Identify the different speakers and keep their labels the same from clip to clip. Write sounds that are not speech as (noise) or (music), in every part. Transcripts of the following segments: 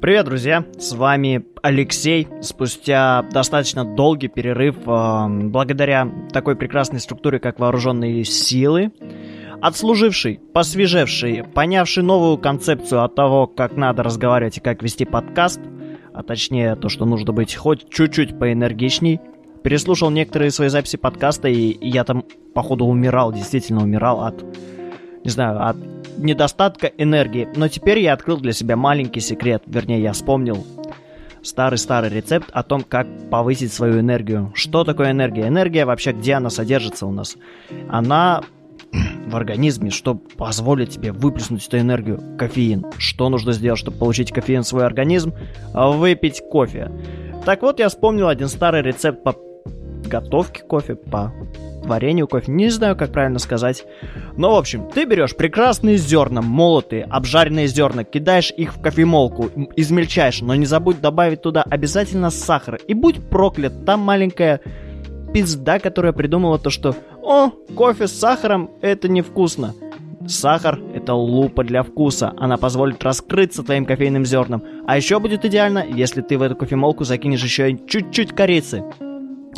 Speaker 1: Привет, друзья! С вами Алексей. Спустя достаточно долгий перерыв, э, благодаря такой прекрасной структуре, как вооруженные силы, отслуживший, посвежевший, понявший новую концепцию от того, как надо разговаривать и как вести подкаст, а точнее то, что нужно быть хоть чуть-чуть поэнергичней, переслушал некоторые свои записи подкаста, и я там, походу, умирал, действительно умирал от, не знаю, от недостатка энергии. Но теперь я открыл для себя маленький секрет, вернее, я вспомнил старый-старый рецепт о том, как повысить свою энергию. Что такое энергия? Энергия вообще, где она содержится у нас? Она в организме, чтобы позволить тебе выплеснуть эту энергию. Кофеин. Что нужно сделать, чтобы получить кофеин в свой организм? Выпить кофе. Так вот, я вспомнил один старый рецепт по готовке кофе, по варенью кофе, не знаю, как правильно сказать. Но, в общем, ты берешь прекрасные зерна, молотые, обжаренные зерна, кидаешь их в кофемолку, измельчаешь, но не забудь добавить туда обязательно сахар. И будь проклят, там маленькая пизда, которая придумала то, что «О, кофе с сахаром – это невкусно». Сахар – это лупа для вкуса. Она позволит раскрыться твоим кофейным зернам. А еще будет идеально, если ты в эту кофемолку закинешь еще чуть-чуть корицы.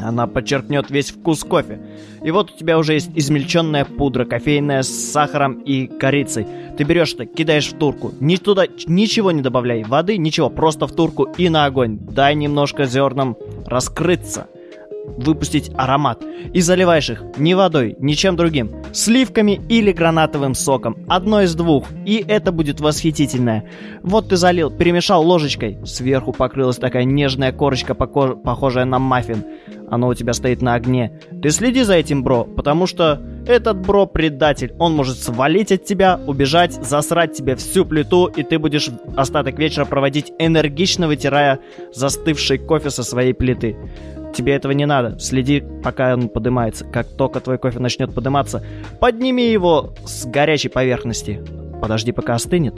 Speaker 1: Она подчеркнет весь вкус кофе. И вот у тебя уже есть измельченная пудра кофейная с сахаром и корицей. Ты берешь это, кидаешь в турку. Ни туда ничего не добавляй. Воды, ничего. Просто в турку и на огонь. Дай немножко зернам раскрыться выпустить аромат. И заливаешь их не водой, ничем другим, сливками или гранатовым соком. Одно из двух, и это будет восхитительное. Вот ты залил, перемешал ложечкой, сверху покрылась такая нежная корочка, похожая на маффин. Оно у тебя стоит на огне. Ты следи за этим, бро, потому что этот бро предатель. Он может свалить от тебя, убежать, засрать тебе всю плиту, и ты будешь остаток вечера проводить энергично вытирая застывший кофе со своей плиты. Тебе этого не надо. Следи, пока он поднимается. Как только твой кофе начнет подниматься, подними его с горячей поверхности. Подожди, пока остынет.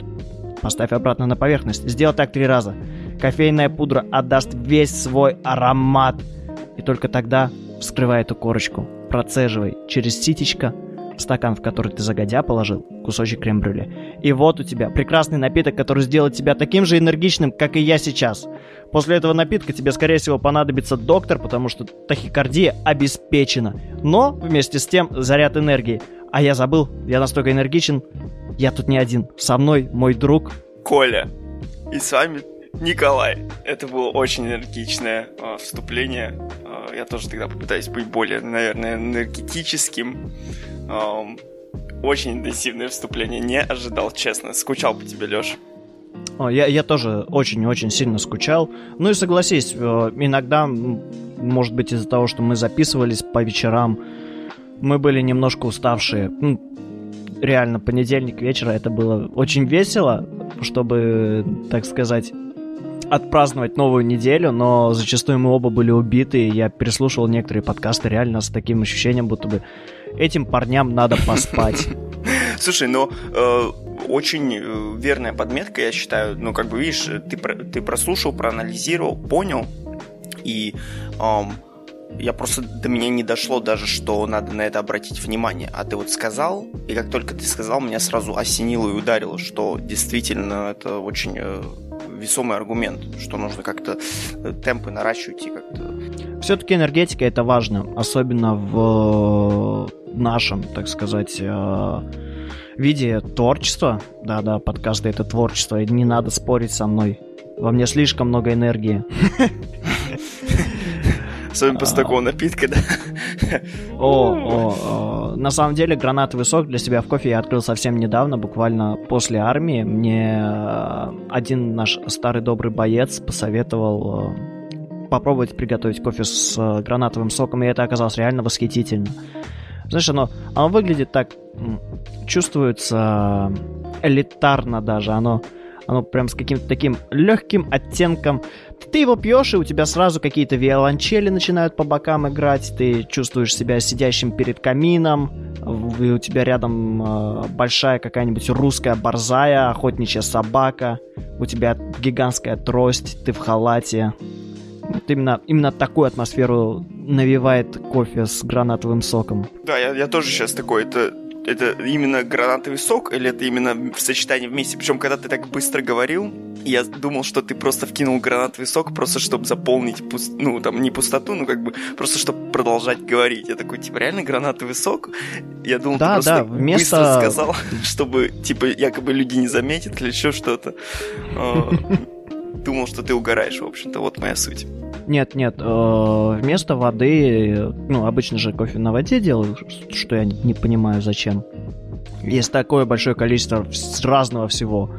Speaker 1: Поставь обратно на поверхность. Сделай так три раза. Кофейная пудра отдаст весь свой аромат. И только тогда вскрывай эту корочку. Процеживай через ситечко стакан, в который ты загодя положил кусочек крем-брюле. И вот у тебя прекрасный напиток, который сделает тебя таким же энергичным, как и я сейчас. После этого напитка тебе, скорее всего, понадобится доктор, потому что тахикардия обеспечена. Но вместе с тем заряд энергии. А я забыл, я настолько энергичен. Я тут не один. Со мной мой друг.
Speaker 2: Коля. И с вами Николай. Это было очень энергичное э, вступление. Э, я тоже тогда попытаюсь быть более, наверное, энергетическим. Эм, очень интенсивное вступление. Не ожидал, честно. Скучал по тебе, Лёш.
Speaker 1: Я, я тоже очень-очень сильно скучал. Ну и согласись, э, иногда, может быть, из-за того, что мы записывались по вечерам, мы были немножко уставшие. Реально, понедельник вечера это было очень весело, чтобы, так сказать, отпраздновать новую неделю, но зачастую мы оба были убиты, и я переслушивал некоторые подкасты реально с таким ощущением, будто бы этим парням надо поспать. (laughs)
Speaker 2: Слушай, ну, э, очень э, верная подметка, я считаю. Ну, как бы, видишь, ты, ты прослушал, проанализировал, понял, и эм, я просто до меня не дошло даже, что надо на это обратить внимание. А ты вот сказал, и как только ты сказал, меня сразу осенило и ударило, что действительно это очень э, весомый аргумент, что нужно как-то э, темпы наращивать и как-то...
Speaker 1: Все-таки энергетика это важно, особенно в нашем, так сказать, э, виде творчества. Да-да, подкасты это творчество, и не надо спорить со мной. Во мне слишком много энергии. (laughs)
Speaker 2: Особенно после такого напитка, да?
Speaker 1: О, о, о, на самом деле гранатовый сок для себя в кофе я открыл совсем недавно, буквально после армии. Мне э, один наш старый добрый боец посоветовал э, попробовать приготовить кофе с э, гранатовым соком, и это оказалось реально восхитительно. Знаешь, оно, оно выглядит так, чувствуется элитарно даже, оно оно прям с каким-то таким легким оттенком. Ты его пьешь, и у тебя сразу какие-то виолончели начинают по бокам играть. Ты чувствуешь себя сидящим перед камином. И у тебя рядом э, большая какая-нибудь русская борзая, охотничья собака. У тебя гигантская трость, ты в халате. Вот именно, именно такую атмосферу навевает кофе с гранатовым соком.
Speaker 2: Да, я, я тоже сейчас такой. Это это именно гранатовый сок или это именно в сочетании вместе? Причем, когда ты так быстро говорил, я думал, что ты просто вкинул гранатовый сок, просто чтобы заполнить, пуст... ну, там, не пустоту, ну, как бы, просто чтобы продолжать говорить. Я такой, типа, реально гранатовый сок? Я думал,
Speaker 1: да,
Speaker 2: ты просто
Speaker 1: да, вместо...
Speaker 2: быстро сказал, (laughs) чтобы, типа, якобы люди не заметят или еще что-то. А, думал, что ты угораешь, в общем-то, вот моя суть.
Speaker 1: Нет, нет, э, вместо воды, ну, обычно же кофе на воде делаю, что я не понимаю зачем. Есть такое большое количество разного всего.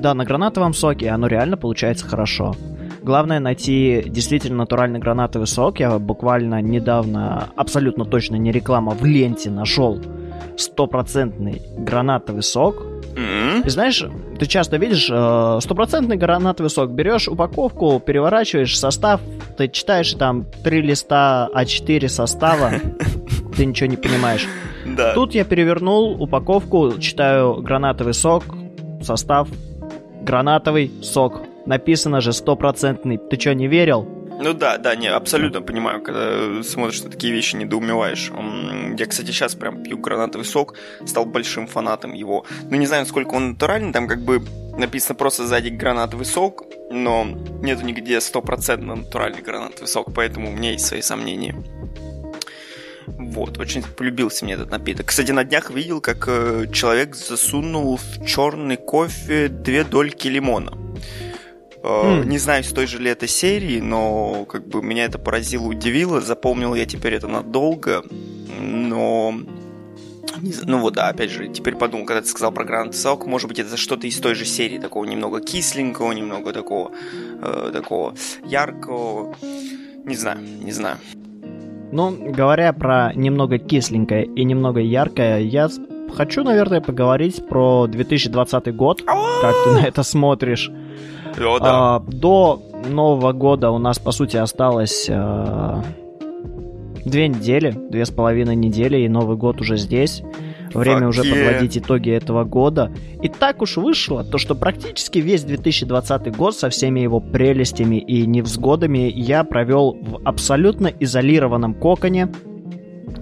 Speaker 1: Да, на гранатовом соке оно реально получается хорошо. Главное найти действительно натуральный гранатовый сок. Я буквально недавно, абсолютно точно не реклама, в ленте нашел стопроцентный гранатовый сок. И знаешь, ты часто видишь э, стопроцентный гранатовый сок. Берешь упаковку, переворачиваешь состав, ты читаешь там три листа А4 состава, (laughs) ты ничего не понимаешь.
Speaker 2: Да.
Speaker 1: Тут я перевернул упаковку, читаю гранатовый сок, состав гранатовый сок. Написано же стопроцентный. Ты что, не верил?
Speaker 2: Ну да, да, не, абсолютно понимаю, когда смотришь на такие вещи, недоумеваешь. Я, кстати, сейчас прям пью гранатовый сок, стал большим фанатом его. Ну, не знаю, насколько он натуральный, там как бы написано просто сзади гранатовый сок, но нету нигде стопроцентно натуральный гранатовый сок, поэтому у меня есть свои сомнения. Вот, очень полюбился мне этот напиток. Кстати, на днях видел, как э, человек засунул в черный кофе две дольки лимона.
Speaker 1: М.
Speaker 2: Не знаю, с той же ли это серии, но как бы меня это поразило, удивило. Запомнил я теперь это надолго, но... Ну вот да, опять же, теперь подумал, когда ты сказал про гранат сок, может быть, это что-то из той же серии, такого немного кисленького, немного такого, э, такого яркого. Не знаю, не знаю.
Speaker 1: Ну, говоря про немного кисленькое и немного яркое, я хочу, наверное, поговорить про 2020 год. Как ты на это смотришь?
Speaker 2: О, да.
Speaker 1: А, до Нового года у нас, по сути, осталось а, две недели, две с половиной недели, и Новый год уже здесь. Время
Speaker 2: Fuck
Speaker 1: уже подводить итоги этого года. И так уж вышло, то что практически весь 2020 год со всеми его прелестями и невзгодами я провел в абсолютно изолированном коконе,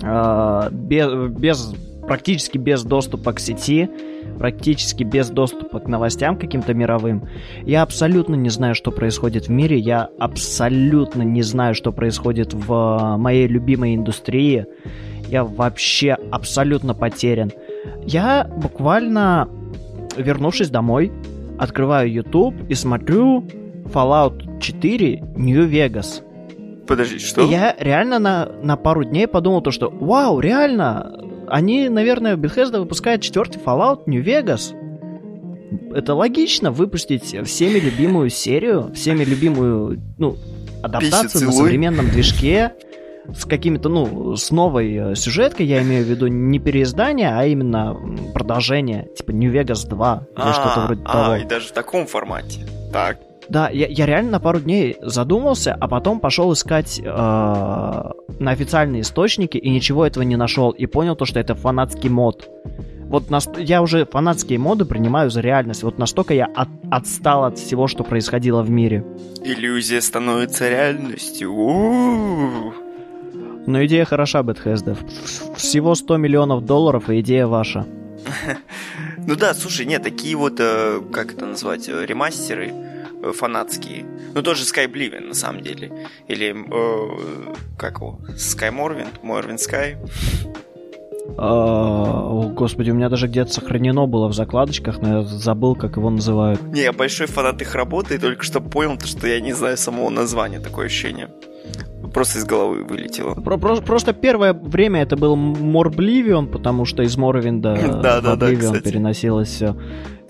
Speaker 1: а, без, без- практически без доступа к сети, практически без доступа к новостям каким-то мировым. Я абсолютно не знаю, что происходит в мире, я абсолютно не знаю, что происходит в а, моей любимой индустрии. Я вообще абсолютно потерян. Я буквально, вернувшись домой, открываю YouTube и смотрю Fallout 4 New Vegas.
Speaker 2: Подожди, что?
Speaker 1: И я реально на, на пару дней подумал то, что вау, реально, они, наверное, Bethesda выпускает четвертый Fallout New Vegas. Это логично, выпустить всеми любимую серию, всеми любимую, ну, адаптацию на современном движке, с какими-то, ну, с новой э, сюжеткой, я имею в виду не переиздание, а именно продолжение, типа New Vegas 2, или
Speaker 2: а,
Speaker 1: что-то вроде
Speaker 2: а,
Speaker 1: того.
Speaker 2: и даже в таком формате. Так.
Speaker 1: Да, я, я реально на пару дней задумался, а потом пошел искать э, на официальные источники и ничего этого не нашел. И понял то, что это фанатский мод. Вот нас- я уже фанатские моды принимаю за реальность. Вот настолько я от- отстал от всего, что происходило в мире.
Speaker 2: Иллюзия становится реальностью. У-у-у.
Speaker 1: Но идея хороша. В- Всего 100 миллионов долларов, и идея ваша. (laughs)
Speaker 2: Ну да, слушай, нет, такие вот, э, как это назвать, э, ремастеры фанатские. Ну тоже Skybliven на самом деле. Или, э, как его, Sky Morrowind, Morrowind Sky.
Speaker 1: А, О, господи, у меня даже где-то сохранено было в закладочках, но я забыл, как его называют.
Speaker 2: Не, я большой фанат их работы, и только что понял, то, что я не знаю самого названия, такое ощущение. Просто из головы вылетело.
Speaker 1: Про- про- просто первое время это был Морбливион, потому что из Морвинда
Speaker 2: Да, (laughs)
Speaker 1: в
Speaker 2: да, да,
Speaker 1: Обливион переносилось все.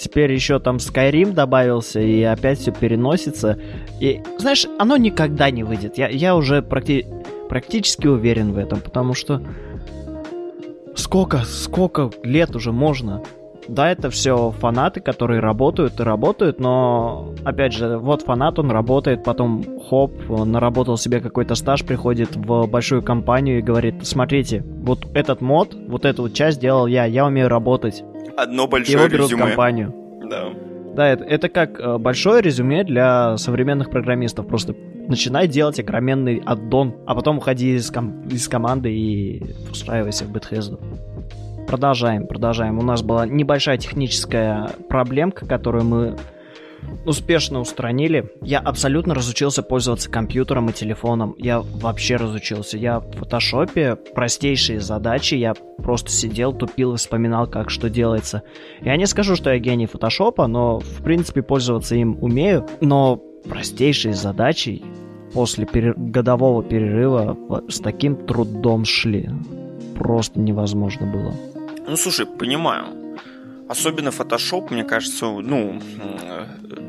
Speaker 1: Теперь еще там Skyrim добавился, и опять все переносится. И, знаешь, оно никогда не выйдет. Я, я уже практи- практически уверен в этом, потому что сколько, сколько лет уже можно? Да, это все фанаты, которые работают и работают, но, опять же, вот фанат, он работает, потом хоп, он наработал себе какой-то стаж, приходит в большую компанию и говорит, смотрите, вот этот мод, вот эту вот часть делал я, я умею работать.
Speaker 2: Одно большое
Speaker 1: его берут в
Speaker 2: резюме.
Speaker 1: компанию.
Speaker 2: Да.
Speaker 1: Да, это, это как э, большое резюме для современных программистов. Просто начинай делать огроменный аддон, а потом уходи из, ком- из команды и устраивайся в Bethesda. продолжаем, продолжаем. У нас была небольшая техническая проблемка, которую мы успешно устранили. Я абсолютно разучился пользоваться компьютером и телефоном. Я вообще разучился. Я в фотошопе простейшие задачи, я просто сидел, тупил вспоминал, как что делается. Я не скажу, что я гений фотошопа, но в принципе пользоваться им умею. Но простейшие задачи после пере... годового перерыва с таким трудом шли. Просто невозможно было.
Speaker 2: Ну, слушай, понимаю. Особенно Photoshop, мне кажется, ну,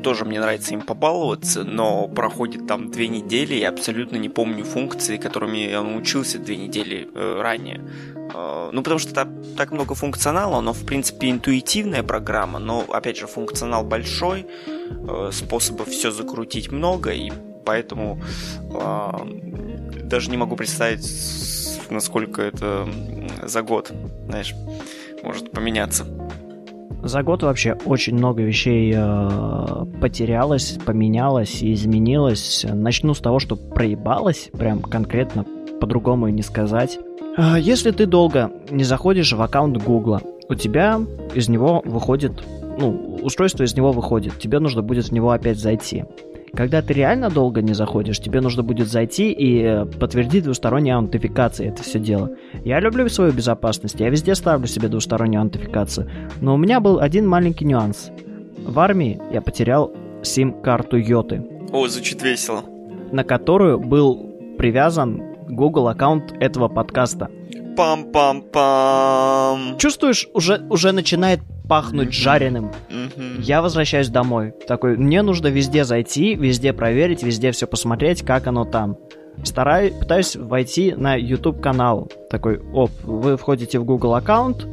Speaker 2: тоже мне нравится им побаловаться, но проходит там две недели, и абсолютно не помню функции, которыми я научился две недели э, ранее. Э, ну, потому что там так много функционала, но, в принципе, интуитивная программа, но, опять же, функционал большой, э, способов все закрутить много, и поэтому э, даже не могу представить, насколько это за год, знаешь, может поменяться.
Speaker 1: За год вообще очень много вещей э, потерялось, поменялось и изменилось. Начну с того, что проебалось, прям конкретно, по-другому и не сказать. Э, если ты долго не заходишь в аккаунт Гугла, у тебя из него выходит, ну, устройство из него выходит, тебе нужно будет в него опять зайти. Когда ты реально долго не заходишь, тебе нужно будет зайти и э, подтвердить двусторонней аутентификацией это все дело. Я люблю свою безопасность, я везде ставлю себе двустороннюю аутентификацию. Но у меня был один маленький нюанс. В армии я потерял сим-карту Йоты.
Speaker 2: О, звучит весело.
Speaker 1: На которую был привязан Google аккаунт этого подкаста.
Speaker 2: Пам-пам-пам.
Speaker 1: Чувствуешь, уже, уже начинает пахнуть mm-hmm. жареным. Mm-hmm. Я возвращаюсь домой. Такой, мне нужно везде зайти, везде проверить, везде все посмотреть, как оно там. Стараюсь, пытаюсь войти на YouTube канал. Такой, оп, вы входите в Google аккаунт,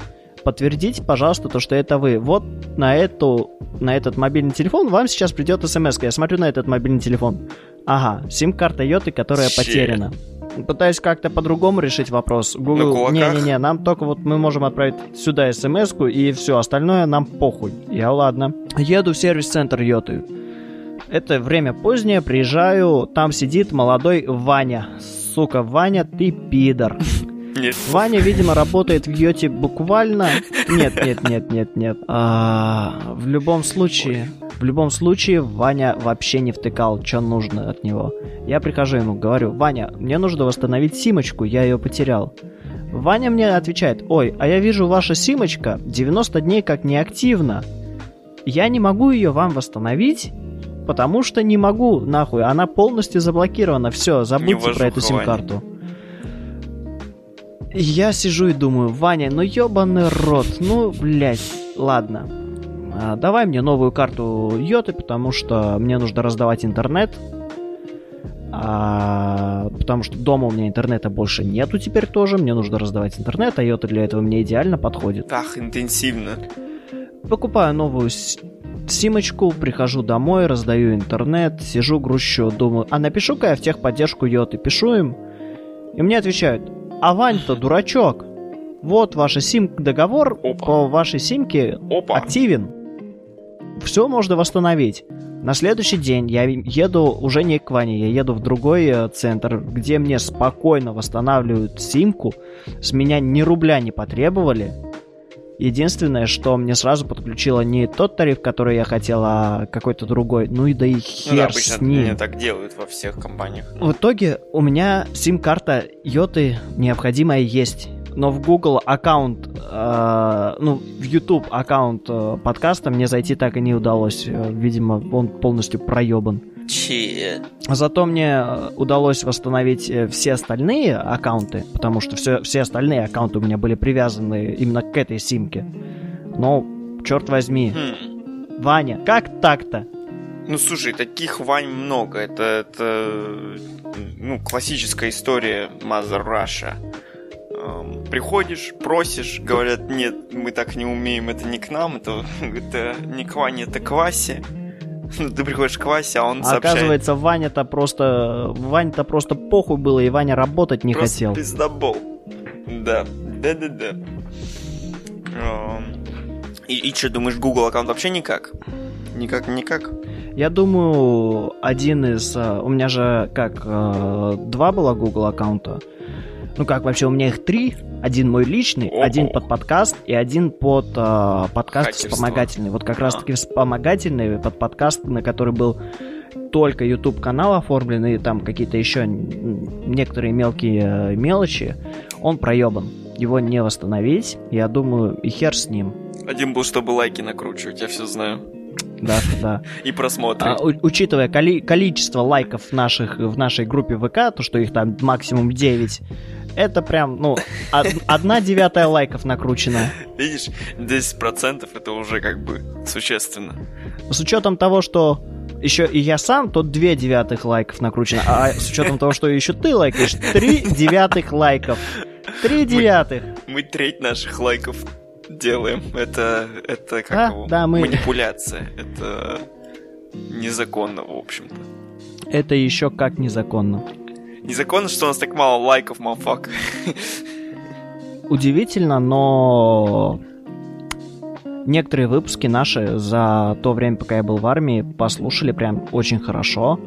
Speaker 1: подтвердите, пожалуйста, то, что это вы. Вот на эту, на этот мобильный телефон вам сейчас придет смс. Я смотрю на этот мобильный телефон. Ага, сим-карта Йоты, которая Shit. потеряна пытаюсь как-то по-другому решить вопрос. Google, не-не-не, нам только вот мы можем отправить сюда смс и все, остальное нам похуй. Я ладно. Еду в сервис-центр Йоты. Это время позднее, приезжаю, там сидит молодой Ваня. Сука, Ваня, ты пидор. Нет. Ваня, видимо, работает в Йоте буквально... Нет, нет, нет, нет, нет. А, в любом случае... В любом случае, Ваня вообще не втыкал, что нужно от него. Я прихожу ему, говорю, Ваня, мне нужно восстановить симочку, я ее потерял. Ваня мне отвечает, ой, а я вижу, ваша симочка 90 дней как неактивна. Я не могу ее вам восстановить, потому что не могу, нахуй, она полностью заблокирована, все, забудьте про эту сим-карту. Я сижу и думаю, Ваня, ну ебаный рот, ну, блядь, ладно. А, давай мне новую карту Йоты, потому что мне нужно раздавать интернет. А, потому что дома у меня интернета больше нету теперь тоже. Мне нужно раздавать интернет, а Йота для этого мне идеально подходит.
Speaker 2: Ах, интенсивно.
Speaker 1: Покупаю новую симочку, прихожу домой, раздаю интернет, сижу, грущу, думаю, а напишу-ка я в техподдержку Йоты, пишу им, и мне отвечают, а Вань-то дурачок, вот ваш сим-договор по вашей симке Опа. активен все можно восстановить. На следующий день я еду уже не к Ване, я еду в другой э, центр, где мне спокойно восстанавливают симку. С меня ни рубля не потребовали. Единственное, что мне сразу подключило не тот тариф, который я хотел, а какой-то другой. Ну и да и хер ну, да, с ним.
Speaker 2: так делают во всех компаниях.
Speaker 1: В итоге у меня сим-карта Йоты необходимая есть но в Google аккаунт, э, ну, в YouTube аккаунт э, подкаста мне зайти так и не удалось. Э, видимо, он полностью проебан.
Speaker 2: Че?
Speaker 1: Зато мне э, удалось восстановить э, все остальные аккаунты, потому что все, все остальные аккаунты у меня были привязаны именно к этой симке. Но, черт возьми, хм. Ваня, как так-то?
Speaker 2: Ну, слушай, таких Вань много. Это, это ну, классическая история Mother Russia приходишь, просишь, говорят, нет, мы так не умеем, это не к нам, это, (laughs) это не к Ване, это к Васе. (laughs) Ты приходишь к Васе, а он сообщает...
Speaker 1: Оказывается, Ваня-то просто... Ваня-то просто похуй было, и Ваня работать не просто хотел.
Speaker 2: пиздобол. Да, да-да-да. И, и что, думаешь, Google аккаунт вообще никак? Никак, никак?
Speaker 1: Я думаю, один из... Э, у меня же как, э, два было Google аккаунта. Ну как вообще, у меня их три. Один мой личный,
Speaker 2: Ого.
Speaker 1: один под подкаст и один под э, подкаст
Speaker 2: Хакерство.
Speaker 1: вспомогательный. Вот как
Speaker 2: А.
Speaker 1: раз таки вспомогательный под подкаст, на который был только YouTube канал оформлен и там какие-то еще некоторые мелкие э, мелочи, он проебан. Его не восстановить. Я думаю, и хер с ним.
Speaker 2: Один был, чтобы лайки накручивать, я все знаю.
Speaker 1: Да, да. (laughs)
Speaker 2: И просмотры.
Speaker 1: А, у- учитывая коли- количество лайков наших, в нашей группе ВК, то, что их там максимум 9, это прям, ну, од- (laughs) одна девятая лайков накручена.
Speaker 2: Видишь, 10% это уже как бы существенно.
Speaker 1: С учетом того, что еще и я сам, то две девятых лайков накручено. А с учетом того, что еще ты лайкаешь, три девятых лайков. Три девятых.
Speaker 2: Мы треть наших лайков делаем. Это, это как
Speaker 1: Да,
Speaker 2: его?
Speaker 1: да, мы-
Speaker 2: манипуляция. Это незаконно, в общем-то.
Speaker 1: Это еще как незаконно.
Speaker 2: Незаконно, что у нас так мало лайков, мафак.
Speaker 1: Удивительно, но некоторые выпуски наши за то время, пока я был в армии, послушали прям очень хорошо.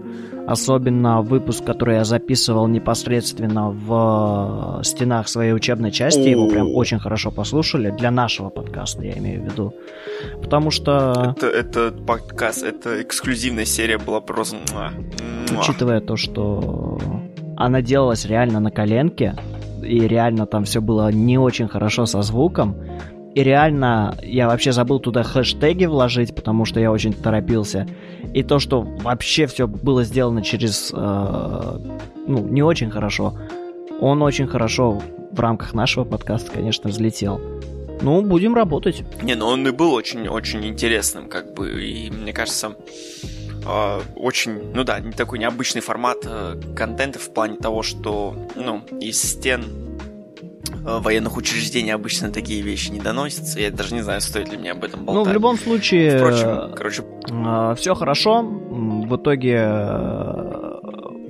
Speaker 1: Особенно выпуск, который я записывал непосредственно в э, стенах своей учебной части, его прям очень хорошо послушали. Для нашего подкаста, я имею в виду. Потому что,
Speaker 2: Это, это подкаст, это эксклюзивная серия была просто...
Speaker 1: учитывая то, что она делалась реально на коленке, и реально там все было не очень хорошо со звуком, и реально я вообще забыл туда хэштеги вложить, потому что я очень торопился. И то, что вообще все было сделано через... э, ну, не очень хорошо. Он очень хорошо в рамках нашего подкаста, конечно, взлетел. Ну, будем работать.
Speaker 2: Не, ну он и был очень-очень интересным, как бы, и мне кажется, э, очень, ну да, такой необычный формат э, контента в плане того, что, ну, из стен военных учреждений обычно такие вещи не доносятся. Я даже не знаю, стоит ли мне об этом болтать.
Speaker 1: Ну, в любом случае...
Speaker 2: Впрочем, короче,
Speaker 1: все хорошо. В итоге э,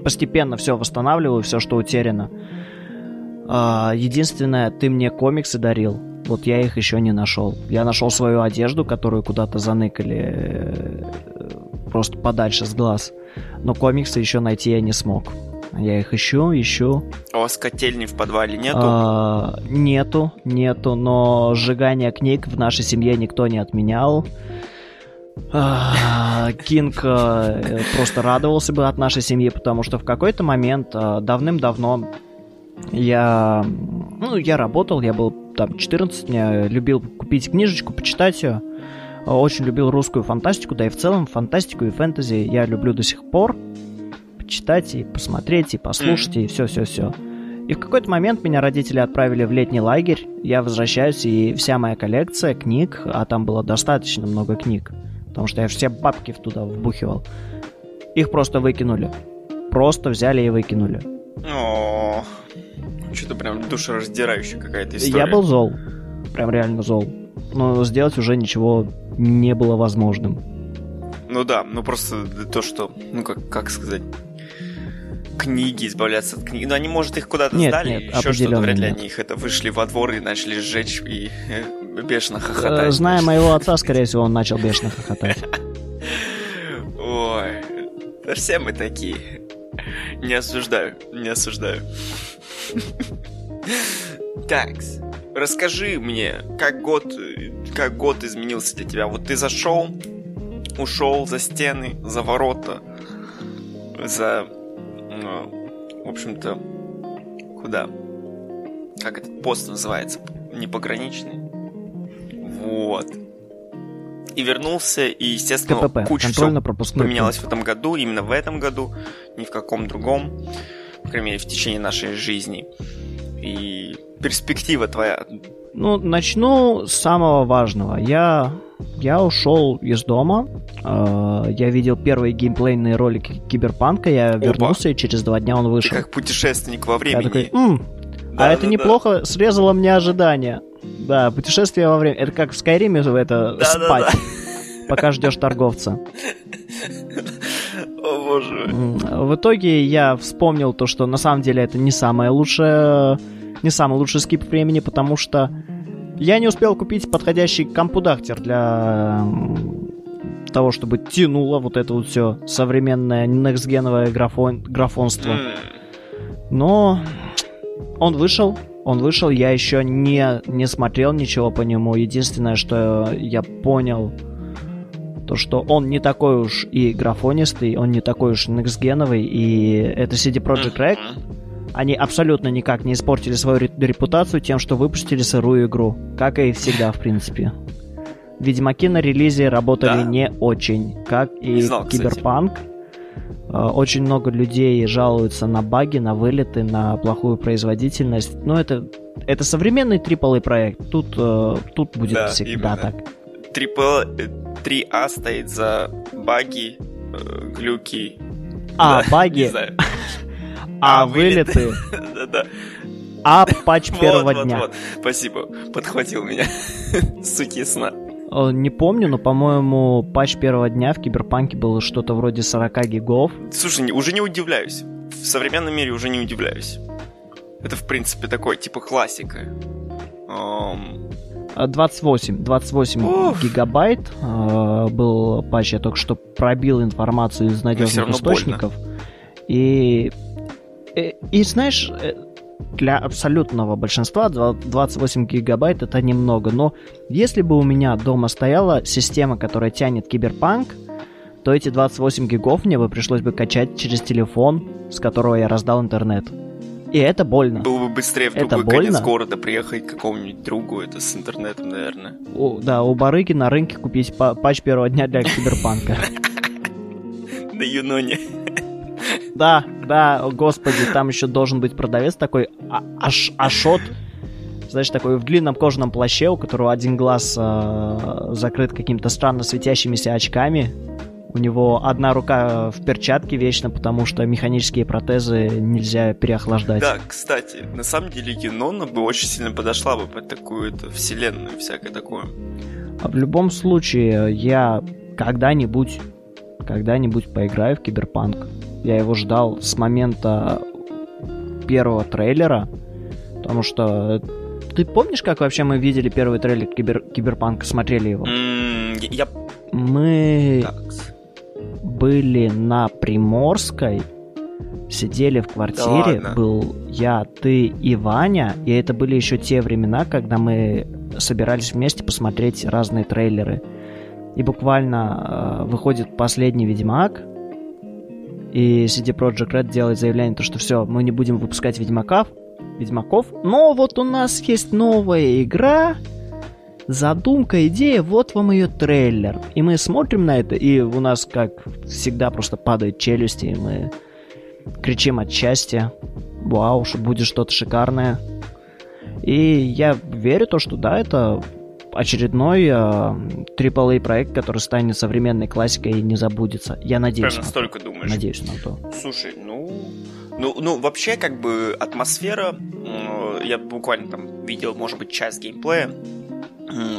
Speaker 1: постепенно все восстанавливаю, все, что утеряно. Единственное, ты мне комиксы дарил. Вот я их еще не нашел. Я нашел свою одежду, которую куда-то заныкали э, просто подальше с глаз. Но комиксы еще найти я не смог. Я их ищу, ищу.
Speaker 2: а у вас котельни в подвале нету?
Speaker 1: А, нету, нету, но сжигание книг в нашей семье никто не отменял. А, Кинг э, просто радовался бы от нашей семьи, потому что в какой-то момент э, давным-давно я, ну, я работал, я был там 14, я любил купить книжечку, почитать ее. Очень любил русскую фантастику, да и в целом фантастику и фэнтези я люблю до сих пор. Почитать и посмотреть, и послушать, и все-все-все. И в какой-то момент меня родители отправили в летний лагерь. Я возвращаюсь, и вся моя коллекция книг, а там было достаточно много книг, потому что я все бабки туда вбухивал, их просто выкинули. Просто взяли и выкинули.
Speaker 2: О, что-то прям душераздирающая какая-то история.
Speaker 1: Я был зол. Прям реально зол. Но сделать уже ничего не было возможным.
Speaker 2: Ну да, ну просто то, что, ну как, как сказать, книги, избавляться от книг. Ну они, может, их куда-то
Speaker 1: Нет,
Speaker 2: сдали,
Speaker 1: нет,
Speaker 2: еще что-то, вряд ли
Speaker 1: нет.
Speaker 2: они их это вышли во двор и начали сжечь и э, бешено
Speaker 1: Э,
Speaker 2: хохотать.
Speaker 1: Зная моего отца, скорее всего, он начал бешено хохотать. (laughs)
Speaker 2: Ой, да все мы такие. Не осуждаю, не осуждаю. (laughs) Такс, расскажи мне, как год, как год изменился для тебя. Вот ты зашел, ушел за стены, за ворота, за, в общем-то, куда? Как этот пост называется? Не пограничный? Вот. И вернулся, и, естественно,
Speaker 1: КПП,
Speaker 2: куча всего поменялось в этом году, именно в этом году, ни в каком другом, по крайней мере, в течение нашей жизни. И перспектива твоя.
Speaker 1: Ну, начну с самого важного. Я, я ушел из дома. э, я видел первые геймплейные ролики Киберпанка. Я вернулся, и через два дня он
Speaker 2: Ты
Speaker 1: вышел.
Speaker 2: как путешественник во
Speaker 1: Я
Speaker 2: времени.
Speaker 1: такой, «М,
Speaker 2: Да,
Speaker 1: а это
Speaker 2: да,
Speaker 1: неплохо срезало мне ожидания. Да, путешествие во время. Это как в Скайриме это
Speaker 2: Да, да,
Speaker 1: спать, пока ждешь торговца.
Speaker 2: да. О боже
Speaker 1: В итоге я вспомнил то, что на самом деле это не самое лучшее, не самый лучший скип времени, потому что я не успел купить подходящий компудактер для того, чтобы тянуло вот это вот все современное некстгеновое графон, графонство. Но Он вышел, он вышел, я еще не, не смотрел ничего по нему. Единственное, что я понял, то что он не такой уж и графонистый, он не такой уж некстгеновый, и это CD Projekt Red, они абсолютно никак не испортили свою репутацию тем, что выпустили сырую игру, как и всегда, в принципе. Ведьмаки на релизе работали да? не очень, как и знал, Киберпанк. Кстати. Очень много людей жалуются на баги, на вылеты, на плохую производительность. Но это, это современный AAA проект. Тут, э, тут будет да, всегда именно. так.
Speaker 2: AAA, 3А стоит за баги, э, глюки.
Speaker 1: А, да, (laughs) баги. А, а вылеты. (laughs) Да-да. А патч первого дня.
Speaker 2: Спасибо, подхватил меня. Суть ясна.
Speaker 1: Э, не помню, но, по-моему, патч первого дня в Киберпанке было что-то вроде 40 гигов.
Speaker 2: Слушай, уже не удивляюсь. В современном мире уже не удивляюсь. Это, в принципе, такой, типа, классика.
Speaker 1: Um... 28, 28 Уф. гигабайт э, был патч, я только что пробил информацию из надежных источников. Больно. И, и, и знаешь, э, для абсолютного большинства 28 гигабайт это немного, но если бы у меня дома стояла система, которая тянет киберпанк, то эти 28 гигов мне бы пришлось бы качать через телефон, с которого я раздал интернет. И это больно.
Speaker 2: Было бы быстрее в другой это конец больно. города приехать к какому-нибудь другу, это с интернетом, наверное.
Speaker 1: У, да, у барыги на рынке купить патч первого дня для (laughs) киберпанка.
Speaker 2: На Юноне.
Speaker 1: Да, да, господи, там еще должен быть продавец такой а, аш, Ашот, знаешь, такой в длинном кожаном плаще, у которого один глаз э, закрыт какими-то странно светящимися очками. У него одна рука в перчатке вечно, потому что механические протезы нельзя переохлаждать.
Speaker 2: Да, кстати, на самом деле Юнона бы очень сильно подошла бы под такую вселенную, всякое такое.
Speaker 1: А в любом случае, я когда-нибудь, когда-нибудь поиграю в Киберпанк. Я его ждал с момента первого трейлера, потому что ты помнишь, как вообще мы видели первый трейлер Кибер... Киберпанка, смотрели его?
Speaker 2: М-м, я...
Speaker 1: Мы так. были на Приморской, сидели в квартире, да был я, ты и Ваня, и это были еще те времена, когда мы собирались вместе посмотреть разные трейлеры. И буквально э, выходит последний Ведьмак, и CD Projekt Red делает заявление, то, что все, мы не будем выпускать Ведьмаков, Ведьмаков, но вот у нас есть новая игра, задумка, идея, вот вам ее трейлер. И мы смотрим на это, и у нас, как всегда, просто падают челюсти, и мы кричим от счастья. Вау, будет что-то шикарное. И я верю то, что да, это очередной э, AAA проект, который станет современной классикой и не забудется. Я надеюсь.
Speaker 2: Прям настолько
Speaker 1: на
Speaker 2: думаешь?
Speaker 1: Надеюсь на то.
Speaker 2: Слушай, ну, ну, ну вообще как бы атмосфера, э, я буквально там видел, может быть, часть геймплея.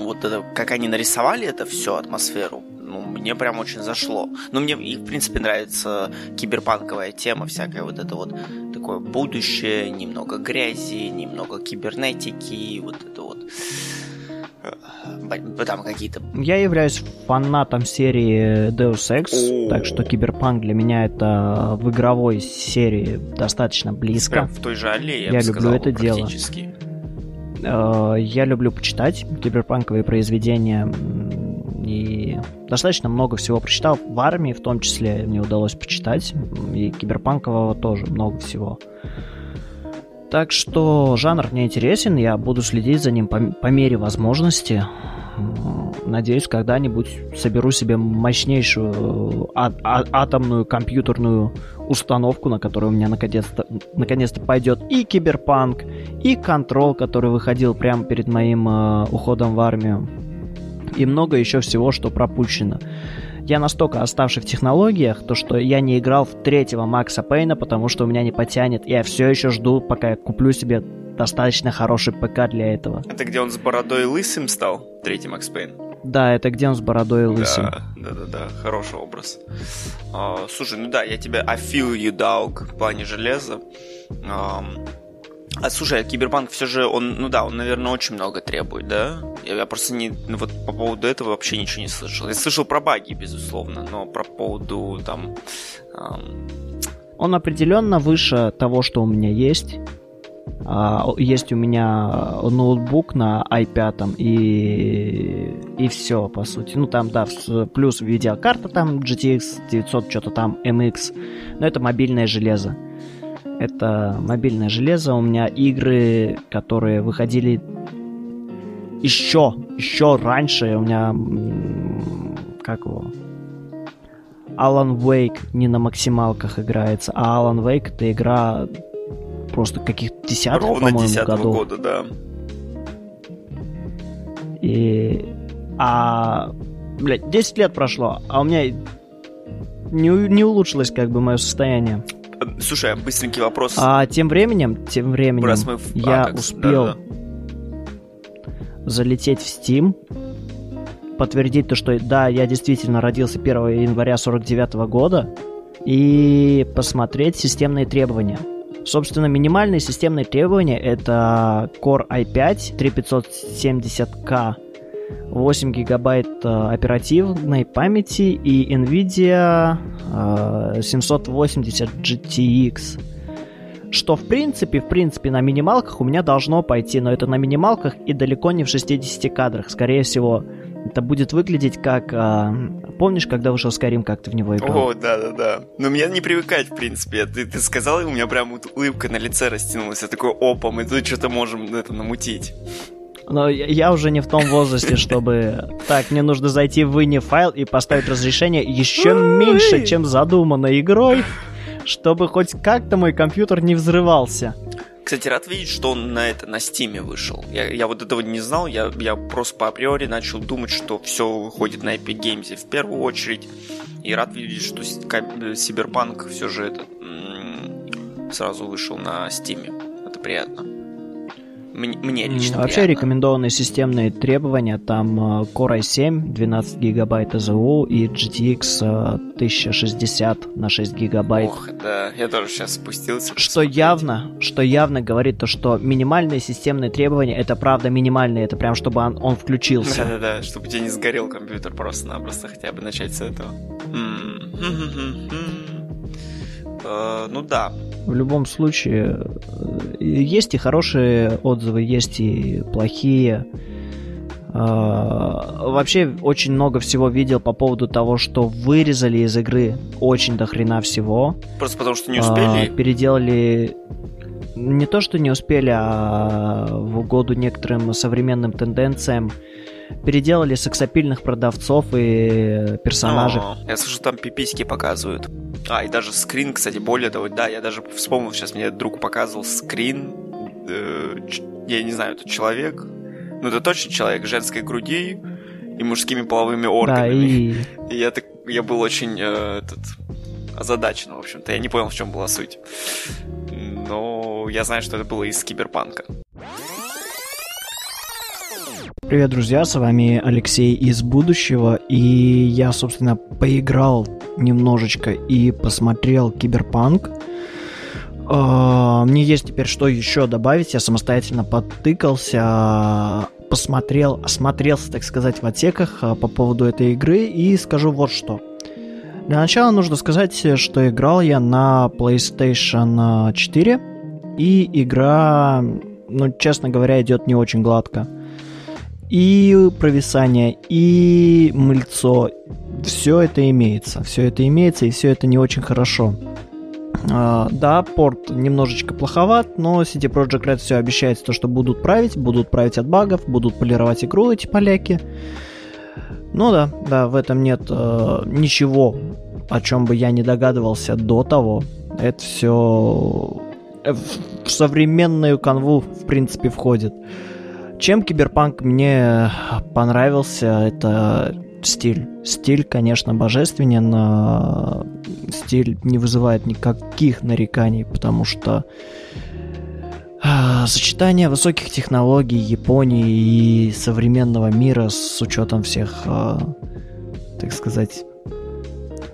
Speaker 2: Вот это, как они нарисовали это все атмосферу, ну, мне прям очень зашло. Ну, мне, и, в принципе, нравится киберпанковая тема, всякая вот это вот такое будущее, немного грязи, немного кибернетики, вот это вот там какие-то...
Speaker 1: Я являюсь фанатом серии Deus Ex, О-о-о. так что Киберпанк для меня это в игровой серии достаточно близко. Прям
Speaker 2: в той же аллее, я,
Speaker 1: я люблю сказал, это дело. Э, я люблю почитать киберпанковые произведения и достаточно много всего прочитал. В армии в том числе мне удалось почитать, и киберпанкового тоже много всего. Так что жанр мне интересен, я буду следить за ним по, по мере возможности. Надеюсь, когда-нибудь соберу себе мощнейшую а, а, атомную компьютерную установку, на которую у меня наконец-то, наконец-то пойдет и киберпанк, и контрол, который выходил прямо перед моим э, уходом в армию, и много еще всего, что пропущено я настолько оставший в технологиях, то что я не играл в третьего Макса Пейна, потому что у меня не потянет. Я все еще жду, пока я куплю себе достаточно хороший ПК для этого.
Speaker 2: Это где он с бородой лысым стал, третий Макс Пейн?
Speaker 1: Да, это где он с бородой лысым.
Speaker 2: Да, да, да, да, хороший образ. А, слушай, ну да, я тебя I feel you, dog, в плане железа. А, а слушай, а Киберпанк все же, он, ну да, он, наверное, очень много требует, да? Я, я просто не, ну вот по поводу этого вообще ничего не слышал. Я слышал про баги, безусловно, но про поводу там... Эм...
Speaker 1: Он определенно выше того, что у меня есть. А, есть у меня ноутбук на i5 и, и все, по сути. Ну, там, да, плюс видеокарта там GTX 900, что-то там MX. Но это мобильное железо. Это мобильное железо. У меня игры, которые выходили еще, еще раньше. У меня, как его, Alan Wake не на максималках играется, а Alan Wake это игра просто каких-то десятков,
Speaker 2: Ровно
Speaker 1: по-моему,
Speaker 2: 10
Speaker 1: годов.
Speaker 2: года, да.
Speaker 1: И... А... Блядь, 10 лет прошло, а у меня не, не улучшилось как бы мое состояние.
Speaker 2: Слушай, а быстренький вопрос.
Speaker 1: А тем временем, тем временем
Speaker 2: Раз мы в
Speaker 1: я
Speaker 2: Apex,
Speaker 1: успел
Speaker 2: да-да.
Speaker 1: залететь в Steam, подтвердить то, что да, я действительно родился 1 января 49 года, и посмотреть системные требования. Собственно, минимальные системные требования это Core i5 3570K, 8 гигабайт э, оперативной памяти и NVIDIA э, 780 GTX. Что в принципе, в принципе, на минималках у меня должно пойти, но это на минималках и далеко не в 60 кадрах. Скорее всего, это будет выглядеть как... а, помнишь, когда вышел Skyrim, как ты в него играл?
Speaker 2: О, да-да-да. Но меня не привыкать, в принципе. Ты, ты сказал, и у меня прям улыбка на лице растянулась. Я такой, опа, мы тут что-то можем это намутить.
Speaker 1: Но я- уже не в том возрасте, чтобы... Так, мне нужно зайти в вини файл и поставить разрешение еще меньше, чем задумано игрой, чтобы хоть как-то мой компьютер не взрывался.
Speaker 2: Кстати, рад видеть, что он на это на Стиме вышел. Я, я вот этого не знал, я, я просто по априори начал думать, что все выходит на Epic Games в первую очередь. И рад видеть, что ка- Cyberpunk все же этот м, сразу вышел на Стиме. Это приятно. Мне, лично
Speaker 1: Вообще
Speaker 2: приятно.
Speaker 1: рекомендованные системные требования там э, Core i7 12 гигабайт АЗУ и GTX э, 1060 на 6 гигабайт.
Speaker 2: Ох, да, я тоже сейчас спустился.
Speaker 1: Что
Speaker 2: посмотреть.
Speaker 1: явно, что явно говорит то, что минимальные системные требования это правда минимальные, это прям чтобы он, он включился. (laughs)
Speaker 2: Да-да-да, чтобы у тебя не сгорел компьютер просто-напросто, хотя бы начать с этого. Э, (laughs) Ну да,
Speaker 1: В любом случае, э, есть и хорошие отзывы, есть и плохие. А, Вообще, очень много всего видел по поводу того, что вырезали из игры очень до хрена всего.
Speaker 2: просто потому что не
Speaker 1: А,
Speaker 2: успели.
Speaker 1: переделали не то, что не успели, а в угоду некоторым современным тенденциям переделали сексапильных продавцов и персонажей.
Speaker 2: Я слышу, там пиписьки показывают. А, и даже скрин, кстати, более того, да, я даже вспомнил, сейчас мне друг показывал скрин, э, я не знаю, это человек, ну это точно человек, женской груди и мужскими половыми
Speaker 1: да,
Speaker 2: органами.
Speaker 1: и (laughs)
Speaker 2: И я, так, я был очень э, этот, озадачен, в общем-то. Я не понял, в чем была суть. Но я знаю, что это было из киберпанка.
Speaker 1: Привет, друзья, с вами Алексей из будущего, и я, собственно, поиграл немножечко и посмотрел Киберпанк. А, Мне есть теперь что еще добавить, я самостоятельно подтыкался, посмотрел, осмотрелся, так сказать, в отсеках а, по поводу этой игры, и скажу вот что. Для начала нужно сказать, что играл я на PlayStation 4, и игра, ну, честно говоря, идет не очень гладко и провисание, и мыльцо. Все это имеется. Все это имеется, и все это не очень хорошо. А, да, порт немножечко плоховат, но City Project Red все обещает, то, что будут править, будут править от багов, будут полировать игру эти поляки. Ну да, да, в этом нет э, ничего, о чем бы я не догадывался до того. Это все в современную канву, в принципе, входит. Чем киберпанк мне понравился, это стиль. Стиль, конечно, божественен. а Стиль не вызывает никаких нареканий, потому что а, сочетание высоких технологий Японии и современного мира с учетом всех, а, так сказать,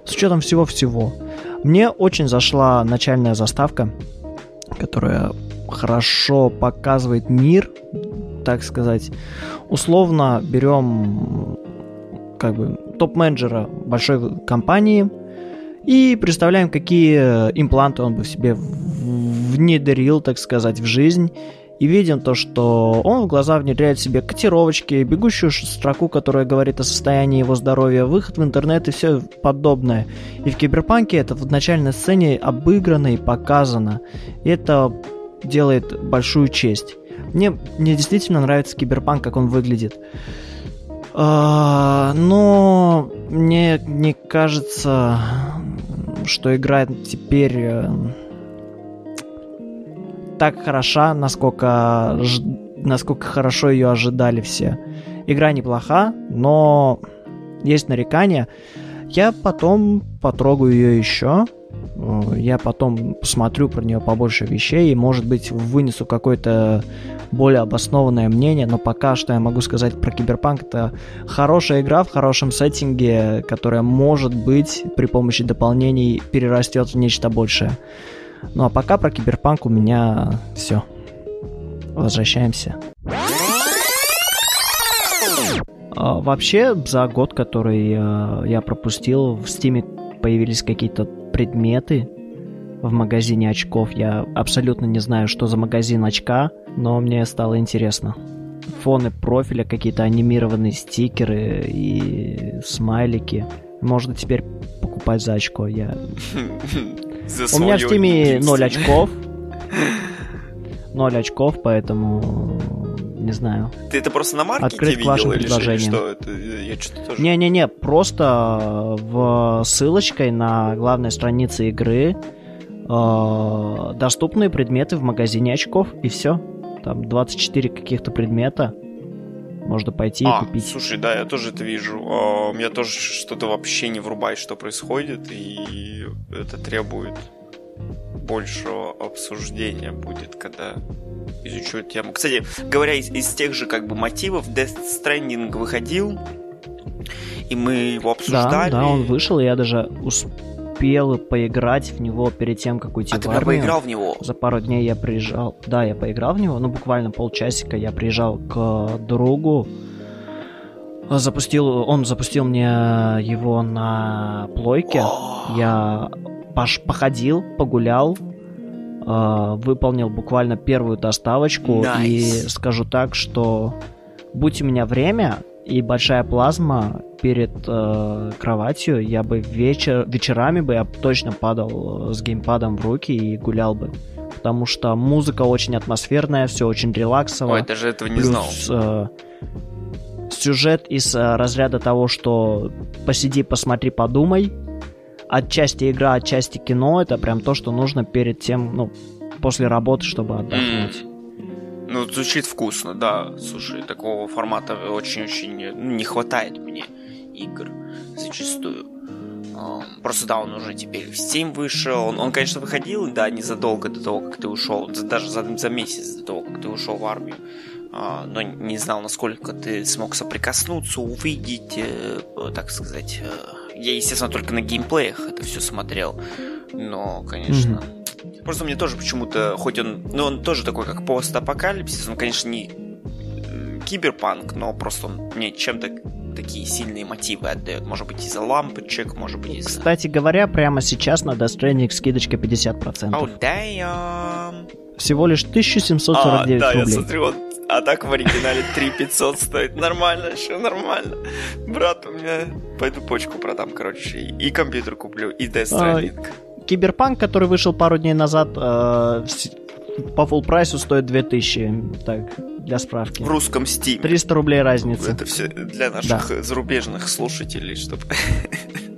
Speaker 1: с учетом всего-всего. Мне очень зашла начальная заставка, которая хорошо показывает мир, так сказать. Условно берем как бы топ-менеджера большой компании и представляем, какие импланты он бы в себе внедрил, так сказать, в жизнь. И видим то, что он в глаза внедряет себе котировочки, бегущую строку, которая говорит о состоянии его здоровья, выход в интернет и все подобное. И в Киберпанке это в начальной сцене обыграно и показано. И это делает большую честь. Мне, мне действительно нравится Киберпанк, как он выглядит. А, но мне не кажется, что игра теперь э, так хороша, насколько, насколько хорошо ее ожидали все. Игра неплоха, но есть нарекания. Я потом потрогаю ее еще. Я потом посмотрю про нее побольше вещей и, может быть, вынесу какое-то более обоснованное мнение, но пока что я могу сказать про Киберпанк это хорошая игра в хорошем сеттинге, которая, может быть, при помощи дополнений перерастет в нечто большее. Ну а пока про Киберпанк у меня все. Возвращаемся. А, вообще, за год, который э, я пропустил, в Стиме появились какие-то предметы в магазине очков. Я абсолютно не знаю, что за магазин очка, но мне стало интересно. Фоны профиля, какие-то анимированные стикеры и смайлики. Можно теперь покупать за очко. Я (laughs) За У меня в Стиме 0 очков. (laughs) 0 очков, поэтому не знаю.
Speaker 2: Ты это просто на маркете Открыть видел
Speaker 1: вашим или предложением. что? Это, я что-то тоже... Не-не-не, просто в ссылочкой на главной странице игры э, доступные предметы в магазине очков, и все. Там 24 каких-то предмета. Можно пойти а, и купить.
Speaker 2: Слушай, да, я тоже это вижу. А, у меня тоже что-то вообще не врубает, что происходит, и это требует большего обсуждения будет, когда изучу тему. Кстати, говоря из, из тех же как бы мотивов, Death Stranding выходил, и мы его обсуждали.
Speaker 1: Да, да, он вышел, и я даже успел поиграть в него перед тем, как уйти
Speaker 2: а
Speaker 1: в
Speaker 2: ты
Speaker 1: армию.
Speaker 2: поиграл в него?
Speaker 1: За пару дней я приезжал. Да, я поиграл в него, ну буквально полчасика я приезжал к другу. Запустил, он запустил мне его на плойке. Я пош, походил, погулял, э, выполнил буквально первую доставочку nice. и скажу так, что будь у меня время, и большая плазма перед э, кроватью, я бы вечер, вечерами бы я точно падал э, с геймпадом в руки и гулял бы. Потому что музыка очень атмосферная, все очень релаксово.
Speaker 2: Ой, даже этого не Плюс, знал. Э,
Speaker 1: сюжет из э, разряда того, что посиди, посмотри, подумай. Отчасти игра, отчасти кино. Это прям то, что нужно перед тем, ну, после работы, чтобы отдохнуть.
Speaker 2: Ну, звучит вкусно, да. Слушай, такого формата очень-очень не хватает мне игр зачастую. Просто да, он уже теперь в Steam вышел. Он, он, конечно, выходил, да, незадолго до того, как ты ушел, даже за, за месяц до того, как ты ушел в армию. А, но не знал, насколько ты смог соприкоснуться, увидеть, э, так сказать. Я, естественно, только на геймплеях это все смотрел. Но, конечно, mm-hmm Просто мне тоже почему-то, хоть он, ну он тоже такой, как постапокалипсис, он, конечно, не киберпанк, но просто он мне чем-то такие сильные мотивы отдает. Может быть, из-за лампочек, может быть, из-за...
Speaker 1: Кстати говоря, прямо сейчас на Death Stranding скидочка 50%.
Speaker 2: Oh, damn.
Speaker 1: Всего лишь 1749 а, да, рублей.
Speaker 2: я смотрю, а так в оригинале 3500 стоит. Нормально, еще нормально. Брат, у меня... Пойду почку продам, короче, и, компьютер куплю, и Death Stranding. А,
Speaker 1: Киберпанк, который вышел пару дней назад, э, по full прайсу стоит 2000. Так, для справки.
Speaker 2: В русском Steam.
Speaker 1: 300 рублей разница.
Speaker 2: Это все для наших да. зарубежных слушателей, чтобы... (laughs)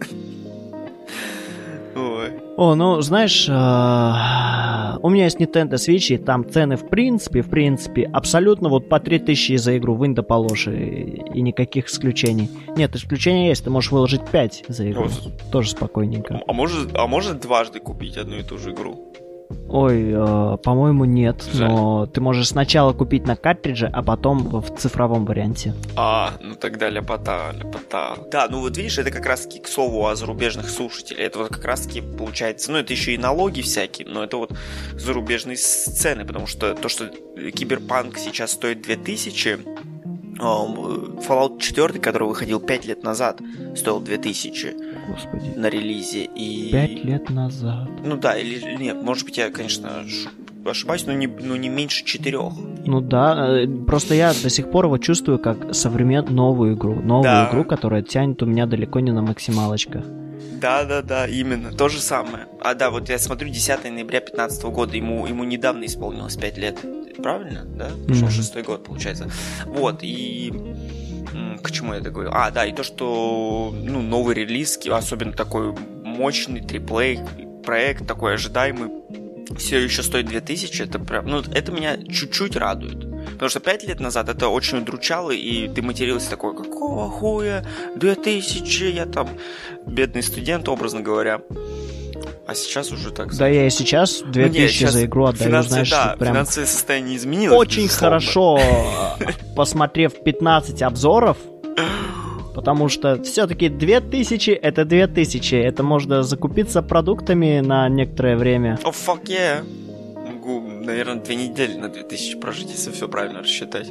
Speaker 1: О, ну, знаешь, э, у меня есть Nintendo Switch, и там цены в принципе, в принципе, абсолютно вот по 3000 за игру вынь да положь, и, и никаких исключений. Нет, исключения есть, ты можешь выложить 5 за игру, вот. тоже спокойненько.
Speaker 2: А может, а может дважды купить одну и ту же игру?
Speaker 1: Ой, э, по-моему, нет. Жаль. Но ты можешь сначала купить на картридже, а потом в цифровом варианте.
Speaker 2: А, ну тогда ляпота, ляпота. Да, ну вот видишь, это как раз таки к слову о зарубежных слушателях. Это вот как раз таки получается, ну это еще и налоги всякие, но это вот зарубежные сцены, потому что то, что Киберпанк сейчас стоит 2000, Fallout 4, который выходил 5 лет назад, стоил 2000 Господи. на релизе. И...
Speaker 1: 5 лет назад.
Speaker 2: Ну да, или нет, может быть, я, конечно, ошибаюсь, но не, ну, не меньше четырех.
Speaker 1: Ну да, э, просто я до сих пор его чувствую как современную новую игру. Новую да. игру, которая тянет у меня далеко не на максималочках.
Speaker 2: Да, да, да, именно. То же самое. А да, вот я смотрю, 10 ноября 2015 года, ему, ему недавно исполнилось 5 лет. Правильно? Да? Пошел mm-hmm. шестой год, получается. Вот, и к чему я это говорю? А, да, и то, что ну, новый релиз, особенно такой мощный триплей проект, такой ожидаемый, все еще стоит 2000, это прям, ну, это меня чуть-чуть радует. Потому что 5 лет назад это очень удручало, и ты матерился такой, какого хуя, 2000, я там бедный студент, образно говоря. А сейчас уже так.
Speaker 1: Да, я и сейчас 2000 ну, за игру отдаю, финансы, знаешь,
Speaker 2: да,
Speaker 1: прям...
Speaker 2: финансовое состояние изменилось.
Speaker 1: Очень безусловно. хорошо, (laughs) посмотрев 15 обзоров, потому что все-таки 2000 это 2000, это можно закупиться продуктами на некоторое время.
Speaker 2: О, oh, fuck yeah. Могу, наверное, две недели на 2000 прожить, если все правильно рассчитать.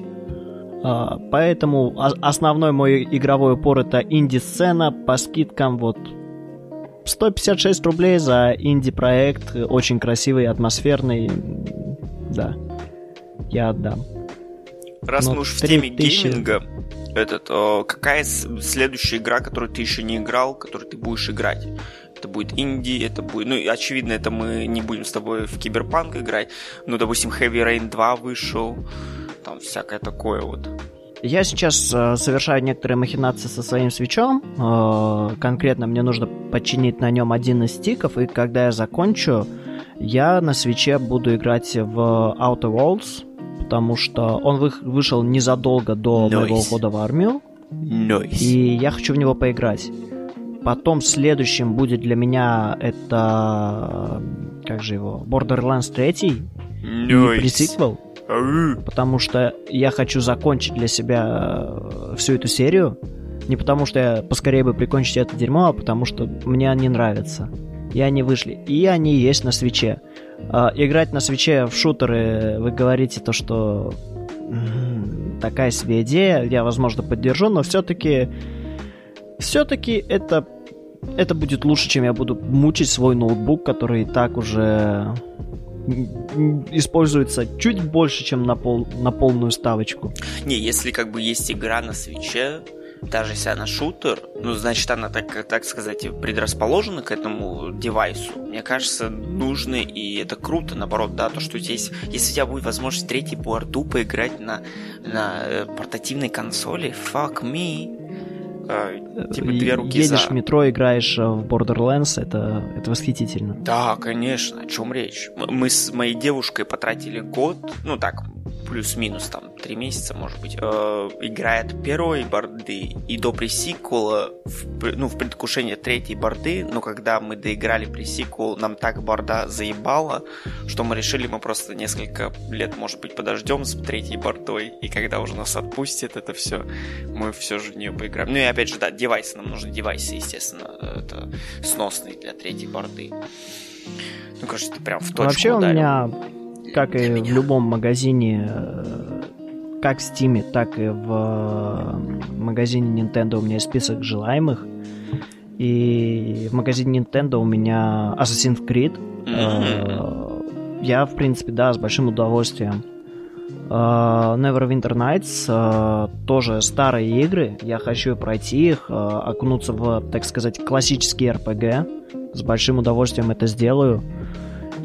Speaker 1: А, поэтому основной мой игровой упор это инди-сцена по скидкам вот 156 рублей за инди-проект, очень красивый, атмосферный, да, я отдам.
Speaker 2: Раз Но мы уж в теме гейминга, этот, о, какая следующая игра, которую ты еще не играл, которую ты будешь играть? Это будет инди, это будет... Ну, очевидно, это мы не будем с тобой в Киберпанк играть. Ну, допустим, Heavy Rain 2 вышел. Там всякое такое вот.
Speaker 1: Я сейчас э, совершаю некоторые махинации со своим свечом. Э, конкретно мне нужно починить на нем один из стиков, и когда я закончу, я на свече буду играть в Outer Worlds, потому что он вы, вышел незадолго до nice. моего ухода в армию.
Speaker 2: Nice.
Speaker 1: И я хочу в него поиграть. Потом следующим будет для меня это... Как же его? Borderlands 3.
Speaker 2: Nice.
Speaker 1: И пресиквел. Потому что я хочу закончить для себя э, всю эту серию. Не потому что я поскорее бы прикончить это дерьмо, а потому что мне они нравятся. И они вышли. И они есть на свече. А, играть на свече в шутеры, вы говорите то, что такая себе идея, я, возможно, поддержу, но все-таки все-таки это это будет лучше, чем я буду мучить свой ноутбук, который и так уже используется чуть больше, чем на, пол, на полную ставочку.
Speaker 2: Не, если как бы есть игра на свече, даже если она шутер, ну, значит, она, так, так сказать, предрасположена к этому девайсу. Мне кажется, нужно, и это круто, наоборот, да, то, что здесь, если у тебя будет возможность третий по арту поиграть на, на э, портативной консоли, fuck me,
Speaker 1: э, типа две руки Едешь за. в метро, играешь э, в Borderlands, это, это восхитительно.
Speaker 2: Да, конечно, о чем речь? Мы с моей девушкой потратили год, ну так, плюс-минус там три месяца, может быть, э, играет первой борды и до пресиквела, в, ну, в предвкушении третьей борды, но когда мы доиграли пресиквел, нам так борда заебала, что мы решили, мы просто несколько лет, может быть, подождем с третьей бордой, и когда уже нас отпустит это все, мы все же в нее поиграем. Ну и опять же, да, девайсы, нам нужны девайсы, естественно, это сносные для третьей борды. Ну, кажется, ты прям в точку
Speaker 1: Вообще ударил. у меня как и в любом магазине, э, как в Steam, так и в э, магазине Nintendo у меня есть список желаемых. И в магазине Nintendo у меня Assassin's Creed. Mm-hmm. Я, в принципе, да, с большим удовольствием. Neverwinter Nights тоже старые игры. Я хочу пройти их, окунуться в, так сказать, классический RPG. С большим удовольствием это сделаю.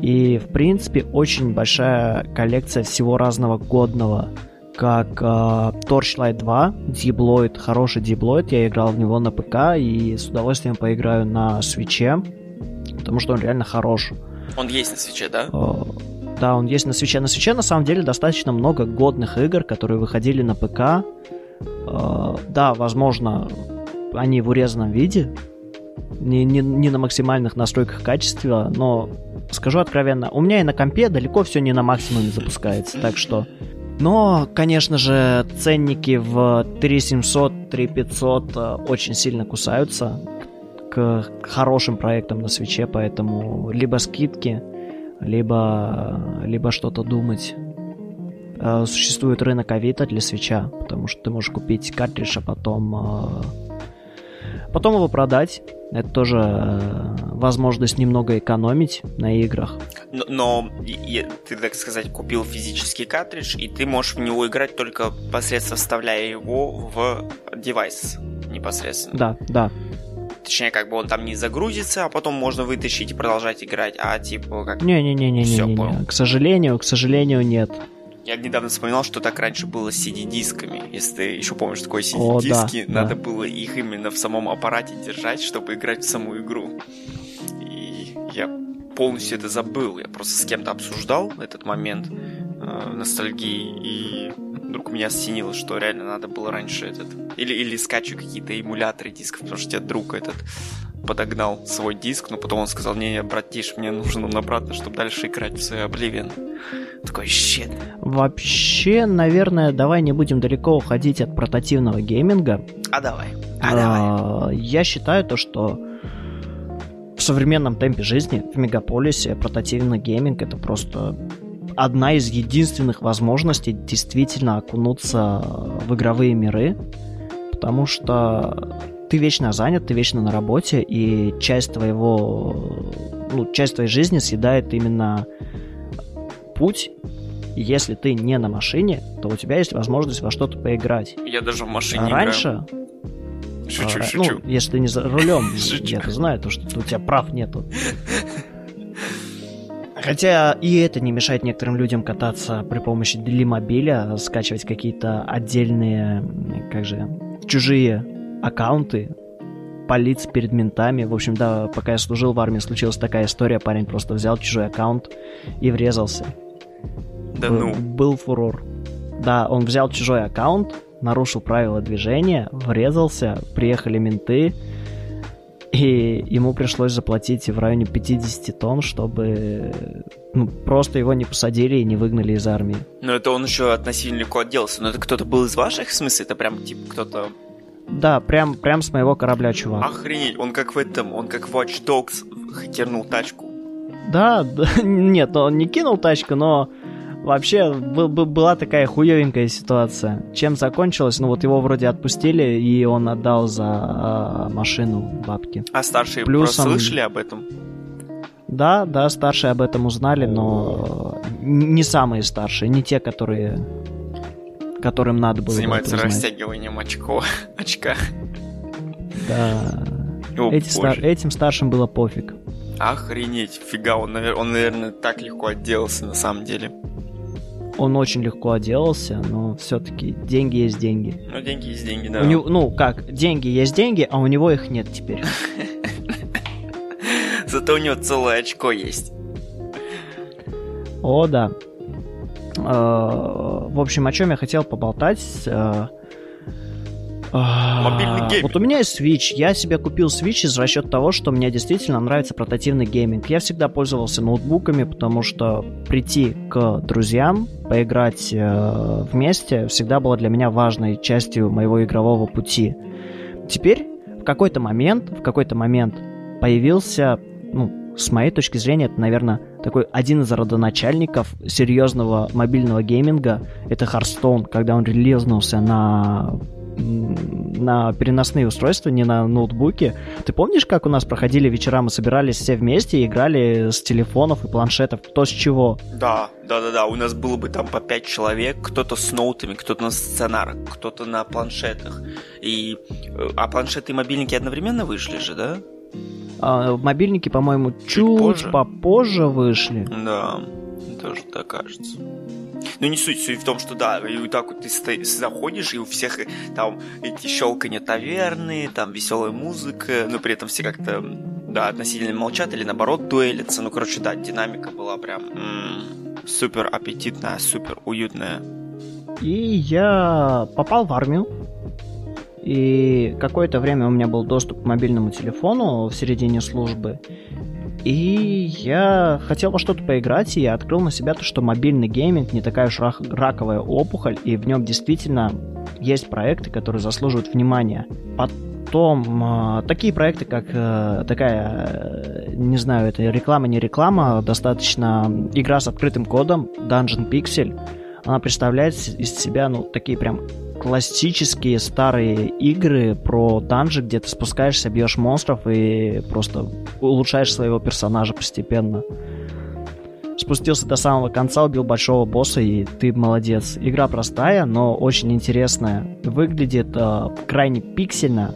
Speaker 1: И, в принципе, очень большая коллекция всего разного годного. Как э, Torchlight 2, Diploid, хороший Diploid, я играл в него на ПК и с удовольствием поиграю на свече, потому что он реально хорош.
Speaker 2: Он есть на свече, да?
Speaker 1: Э, да, он есть на свече. На свече на самом деле достаточно много годных игр, которые выходили на ПК. Э, да, возможно, они в урезанном виде, не, не, не на максимальных настройках качества, но скажу откровенно, у меня и на компе далеко все не на максимуме запускается, так что... Но, конечно же, ценники в 3700, 3500 э, очень сильно кусаются к хорошим проектам на свече, поэтому либо скидки, либо, либо что-то думать. Э, существует рынок Авито для свеча, потому что ты можешь купить картридж, а потом, э, потом его продать Это тоже э, возможность немного экономить на играх.
Speaker 2: Но, но ты, так сказать, купил физический картридж, и ты можешь в него играть только посредством вставляя его в девайс непосредственно.
Speaker 1: Да, да.
Speaker 2: Точнее, как бы он там не загрузится, а потом можно вытащить и продолжать играть, а типа как...
Speaker 1: Не-не-не-не, Все, не, не, К сожалению, к сожалению, нет.
Speaker 2: Я недавно вспоминал, что так раньше было с CD-дисками. Если ты еще помнишь такое CD-диски, да, надо да. было их именно в самом аппарате держать, чтобы играть в саму игру. И я полностью это забыл. Я просто с кем-то обсуждал этот момент э, ностальгии, и вдруг меня осенило, что реально надо было раньше этот... Или, или скачивать какие-то эмуляторы дисков, потому что у тебя друг этот подогнал свой диск, но потом он сказал, не, братиш, мне нужен он обратно, чтобы дальше играть в свой Oblivion. Такой, щит.
Speaker 1: Вообще, наверное, давай не будем далеко уходить от портативного гейминга.
Speaker 2: А давай. А, а давай.
Speaker 1: Я считаю то, что в современном темпе жизни в мегаполисе портативный гейминг это просто одна из единственных возможностей действительно окунуться в игровые миры, потому что ты вечно занят, ты вечно на работе, и часть твоего, ну, часть твоей жизни съедает именно путь. И если ты не на машине, то у тебя есть возможность во что-то поиграть.
Speaker 2: Я даже в машине
Speaker 1: раньше...
Speaker 2: Играю. Шучу,
Speaker 1: а,
Speaker 2: шучу.
Speaker 1: Ну, если ты не за рулем, (laughs) я знаю, то, что у тебя прав нету. Хотя и это не мешает некоторым людям кататься при помощи Делимобиля, скачивать какие-то отдельные, как же, чужие аккаунты, палиться перед ментами. В общем, да, пока я служил в армии, случилась такая история. Парень просто взял чужой аккаунт и врезался.
Speaker 2: Да ну.
Speaker 1: Был фурор. Да, он взял чужой аккаунт, нарушил правила движения, врезался, приехали менты, и ему пришлось заплатить в районе 50 тонн, чтобы ну, просто его не посадили и не выгнали из армии.
Speaker 2: Но это он еще относительно легко отделался. Но это кто-то был из ваших, в смысле? Это прям, типа, кто-то...
Speaker 1: Да, прям, прям с моего корабля, чувак.
Speaker 2: Охренеть, он как в этом, он как в Watch Dogs хакернул тачку.
Speaker 1: Да, (laughs) да нет, он не кинул тачку, но Вообще, была такая хуевенькая ситуация. Чем закончилось? Ну вот его вроде отпустили, и он отдал за а, машину бабки.
Speaker 2: А старшие Плюсом... слышали об этом?
Speaker 1: Да, да, старшие об этом узнали, но не самые старшие, не те, которые которым надо было
Speaker 2: Занимаются растягиванием очко, (laughs) очка.
Speaker 1: Да. О, Эти стар... Этим старшим было пофиг.
Speaker 2: Охренеть, фига, он, он, наверное, так легко отделался на самом деле
Speaker 1: он очень легко отделался, но все-таки деньги есть деньги.
Speaker 2: Ну, деньги есть деньги, да.
Speaker 1: У него, ну, как, деньги есть деньги, а у него их нет теперь. (laughs)
Speaker 2: Зато у него целое очко есть.
Speaker 1: О, да. Э, в общем, о чем я хотел поболтать. Э,
Speaker 2: Мобильный гейминг.
Speaker 1: Вот у меня есть Switch. Я себе купил Switch из расчета того, что мне действительно нравится портативный гейминг. Я всегда пользовался ноутбуками, потому что прийти к друзьям, поиграть э, вместе всегда было для меня важной частью моего игрового пути. Теперь в какой-то момент, в какой-то момент появился, ну, с моей точки зрения, это, наверное, такой один из родоначальников серьезного мобильного гейминга. Это Hearthstone, когда он релизнулся на на переносные устройства, не на ноутбуке. Ты помнишь, как у нас проходили вечера, мы собирались все вместе и играли с телефонов и планшетов, кто с чего?
Speaker 2: Да, да, да, да. У нас было бы там по пять человек, кто-то с ноутами, кто-то на стационарах, кто-то на планшетах. И... Э, а планшеты и мобильники одновременно вышли же, да?
Speaker 1: А, мобильники, по-моему, чуть, чуть позже. попозже вышли.
Speaker 2: Да, тоже так кажется. Ну, не суть, суть в том, что да, и вот так вот ты сто... заходишь, и у всех там эти щелканья таверны, там веселая музыка, но при этом все как-то, да, относительно молчат или наоборот дуэлятся. Ну, короче, да, динамика была прям м-м, супер аппетитная, супер уютная.
Speaker 1: И я попал в армию. И какое-то время у меня был доступ к мобильному телефону в середине службы. И я хотел во что-то поиграть, и я открыл на себя то, что мобильный гейминг не такая уж рак- раковая опухоль, и в нем действительно есть проекты, которые заслуживают внимания. Потом э, такие проекты, как э, такая, э, не знаю, это реклама, не реклама, достаточно игра с открытым кодом Dungeon Pixel. Она представляет из себя, ну, такие прям классические старые игры про данжи, где ты спускаешься, бьешь монстров и просто улучшаешь своего персонажа постепенно. Спустился до самого конца, убил большого босса, и ты молодец. Игра простая, но очень интересная. Выглядит э, крайне пиксельно,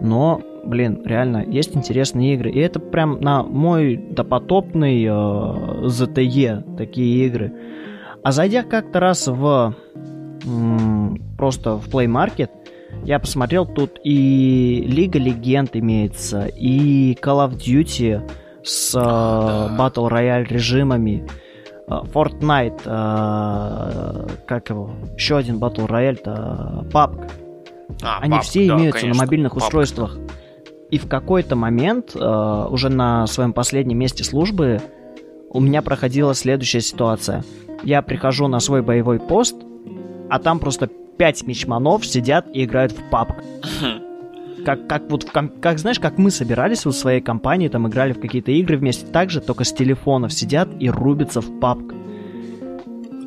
Speaker 1: но, блин, реально, есть интересные игры. И это прям на мой допотопный э, ZTE такие игры. А зайдя как-то раз в просто в Play Market, я посмотрел, тут и Лига Легенд имеется, и Call of Duty с э, Battle Royale режимами, э, Fortnite, э, как его, еще один Battle Royale-то, PUBG. А, Они PUBG, все да, имеются конечно, на мобильных PUBG. устройствах. И в какой-то момент, э, уже на своем последнем месте службы, у меня проходила следующая ситуация. Я прихожу на свой боевой пост, а там просто пять мечманов сидят и играют в папк. (laughs) Как, как вот, в, как знаешь, как мы собирались вот в своей компании, там играли в какие-то игры вместе, так же, только с телефонов сидят и рубятся в папк.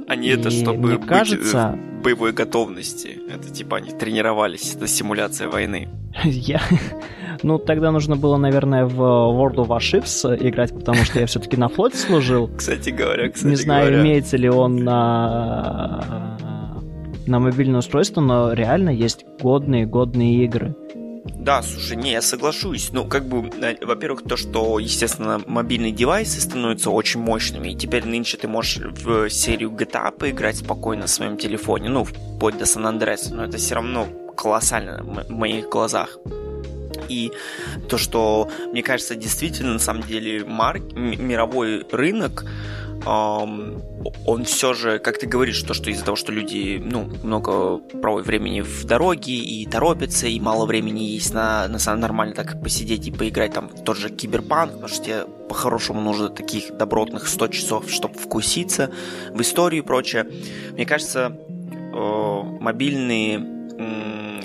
Speaker 2: Они и это чтобы мне быть кажется... в боевой готовности. Это типа они тренировались, это симуляция войны. (laughs)
Speaker 1: Я... Ну, тогда нужно было, наверное, в World of Warships играть, потому что я все-таки на флоте служил. (laughs)
Speaker 2: Кстати говоря, кстати
Speaker 1: Не знаю, говоря. имеется ли он на на мобильное устройство, но реально есть годные, годные игры.
Speaker 2: Да, слушай, не, я соглашусь. Ну, как бы, э, во-первых, то, что, естественно, мобильные девайсы становятся очень мощными, и теперь нынче ты можешь в серию GTA поиграть спокойно на своем телефоне, ну, вплоть до Сан Андреса, но это все равно колоссально в моих глазах. И то, что, мне кажется, действительно, на самом деле, марк, мировой рынок он все же, как ты говоришь, то, что из-за того, что люди ну, много проводят времени в дороге и торопятся, и мало времени есть на, на самом нормально так посидеть и поиграть там в тот же киберпанк, потому что тебе по-хорошему нужно таких добротных 100 часов, чтобы вкуситься в историю и прочее. Мне кажется, мобильный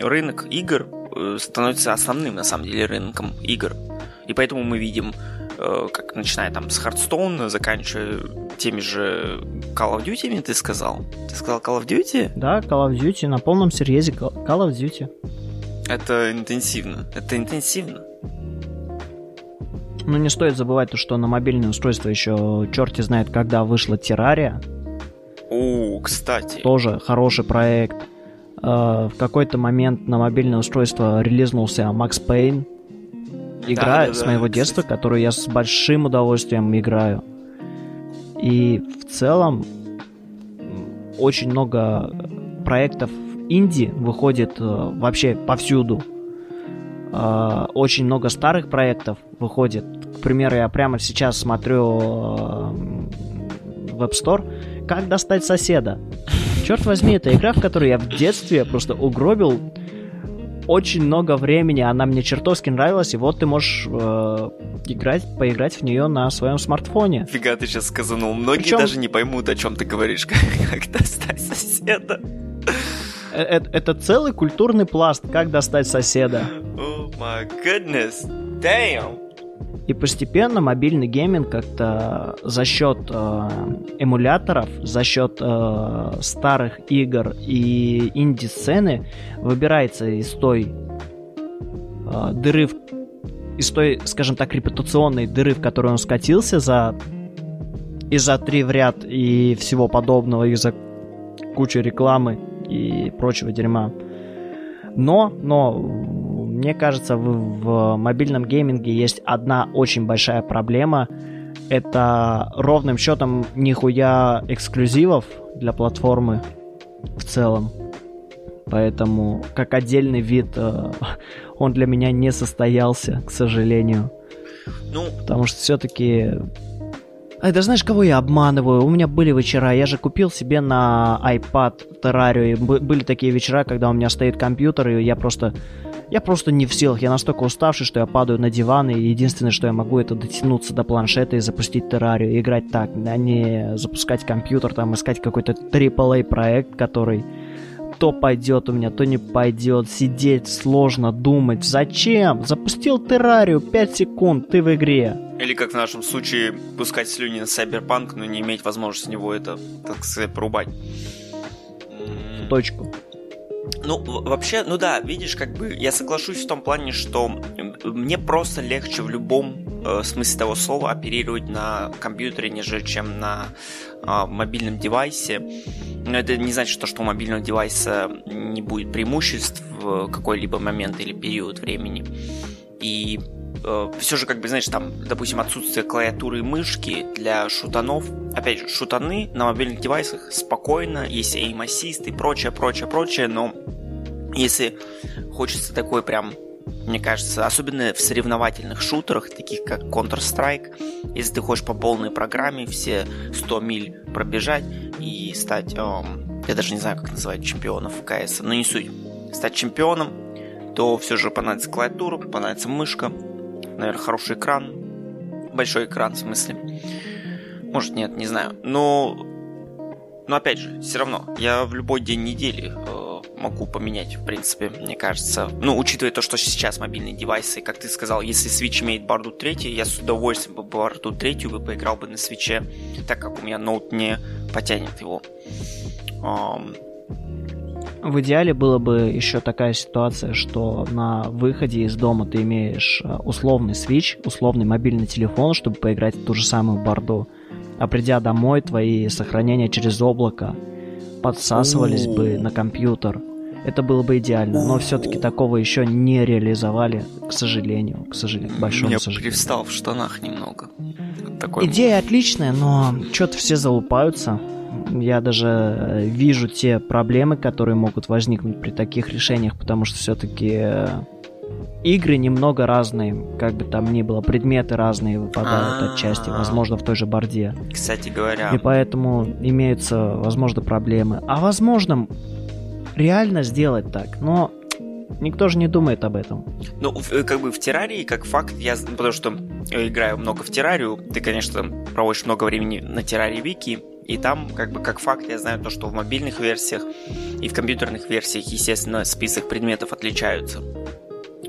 Speaker 2: рынок игр э, становится основным, на самом деле, рынком игр. И поэтому мы видим Э, как начиная там с Hearthstone, заканчивая теми же Call of Duty, ты сказал? Ты сказал Call of Duty?
Speaker 1: Да, Call of Duty, на полном серьезе Call of Duty.
Speaker 2: Это интенсивно, это интенсивно.
Speaker 1: Ну, не стоит забывать то, что на мобильное устройство еще черти знает, когда вышла Террария.
Speaker 2: О, кстати.
Speaker 1: Тоже хороший проект. Э, в какой-то момент на мобильное устройство релизнулся Max Payne игра да, да, с моего да, детства, которую я с большим удовольствием играю. И в целом очень много проектов инди выходит э, вообще повсюду. Э, очень много старых проектов выходит. К примеру, я прямо сейчас смотрю э, в App Store, как достать соседа. Черт возьми, это игра, в которой я в детстве просто угробил очень много времени, она мне чертовски нравилась, и вот ты можешь э, играть, поиграть в нее на своем смартфоне.
Speaker 2: Фига ты сейчас сказанул. Многие Причем... даже не поймут, о чем ты говоришь, (laughs) как, достать соседа.
Speaker 1: Это, это целый культурный пласт, как достать соседа.
Speaker 2: Oh my goodness, damn.
Speaker 1: И постепенно мобильный гейминг как-то за счет э, эмуляторов, за счет э, старых игр и инди-сцены выбирается из той э, дыры, в, из той, скажем так, репутационной дыры, в которую он скатился за из-за три в ряд и всего подобного, из-за кучи рекламы и прочего дерьма. Но, но мне кажется, в, в мобильном гейминге есть одна очень большая проблема. Это ровным счетом нихуя эксклюзивов для платформы в целом. Поэтому, как отдельный вид, э, (laughs) он для меня не состоялся, к сожалению. Ну, потому что все-таки Ай, да знаешь, кого я обманываю? У меня были вечера, я же купил себе на iPad Terraria. Были такие вечера, когда у меня стоит компьютер, и я просто я просто не в силах, я настолько уставший, что я падаю на диван, и единственное, что я могу, это дотянуться до планшета и запустить террарию, и играть так, а не запускать компьютер, там, искать какой-то AAA проект, который то пойдет у меня, то не пойдет, сидеть сложно, думать, зачем? Запустил террарию, 5 секунд, ты в игре.
Speaker 2: Или как в нашем случае, пускать слюни на Cyberpunk, но не иметь возможности него это, так сказать, порубать.
Speaker 1: точку.
Speaker 2: Ну, вообще, ну да, видишь, как бы я соглашусь в том плане, что мне просто легче в любом э, смысле того слова оперировать на компьютере, нежели чем на э, мобильном девайсе. Но это не значит, что, что у мобильного девайса не будет преимуществ в какой-либо момент или период времени. И э, все же, как бы, знаешь, там, допустим, отсутствие клавиатуры и мышки для шутанов. Опять же, шутаны на мобильных девайсах спокойно, есть aim assist и прочее, прочее, прочее, но если хочется такой прям мне кажется, особенно в соревновательных шутерах, таких как Counter-Strike, если ты хочешь по полной программе все 100 миль пробежать и стать, эм, я даже не знаю, как называть чемпионов КС, но не суть, стать чемпионом, то все же понадобится клавиатура, понадобится мышка, наверное, хороший экран, большой экран в смысле. Может, нет, не знаю. Но, но опять же, все равно, я в любой день недели э, могу поменять, в принципе, мне кажется. Ну, учитывая то, что сейчас мобильные девайсы, как ты сказал, если Switch имеет борду 3, я с удовольствием бы борду 3 бы поиграл бы на свече, так как у меня ноут не потянет его. Um,
Speaker 1: в идеале было бы еще такая ситуация, что на выходе из дома ты имеешь э, условный Switch, условный мобильный телефон, чтобы поиграть в ту же самую борду. А придя домой, твои сохранения через облако подсасывались бы на компьютер. Это было бы идеально, но все-таки такого еще не реализовали, к сожалению, к сожалению, к большому
Speaker 2: Я
Speaker 1: сожалению.
Speaker 2: привстал в штанах немного. Такой
Speaker 1: Идея отличная, но что-то все залупаются. Я даже э, вижу те проблемы, которые могут возникнуть при таких решениях, потому что все-таки э, игры немного разные, как бы там ни было, предметы разные выпадают
Speaker 2: А-а-а.
Speaker 1: отчасти, возможно, в той же борде.
Speaker 2: Кстати говоря.
Speaker 1: И поэтому имеются, возможно, проблемы. А возможно, реально сделать так, но никто же не думает об этом.
Speaker 2: Ну, в- как бы в террарии, как факт, я, потому что я играю много в террарию, ты, конечно, проводишь много времени на террарии Вики, и там, как бы, как факт, я знаю то, что в мобильных версиях и в компьютерных версиях, естественно, список предметов отличаются.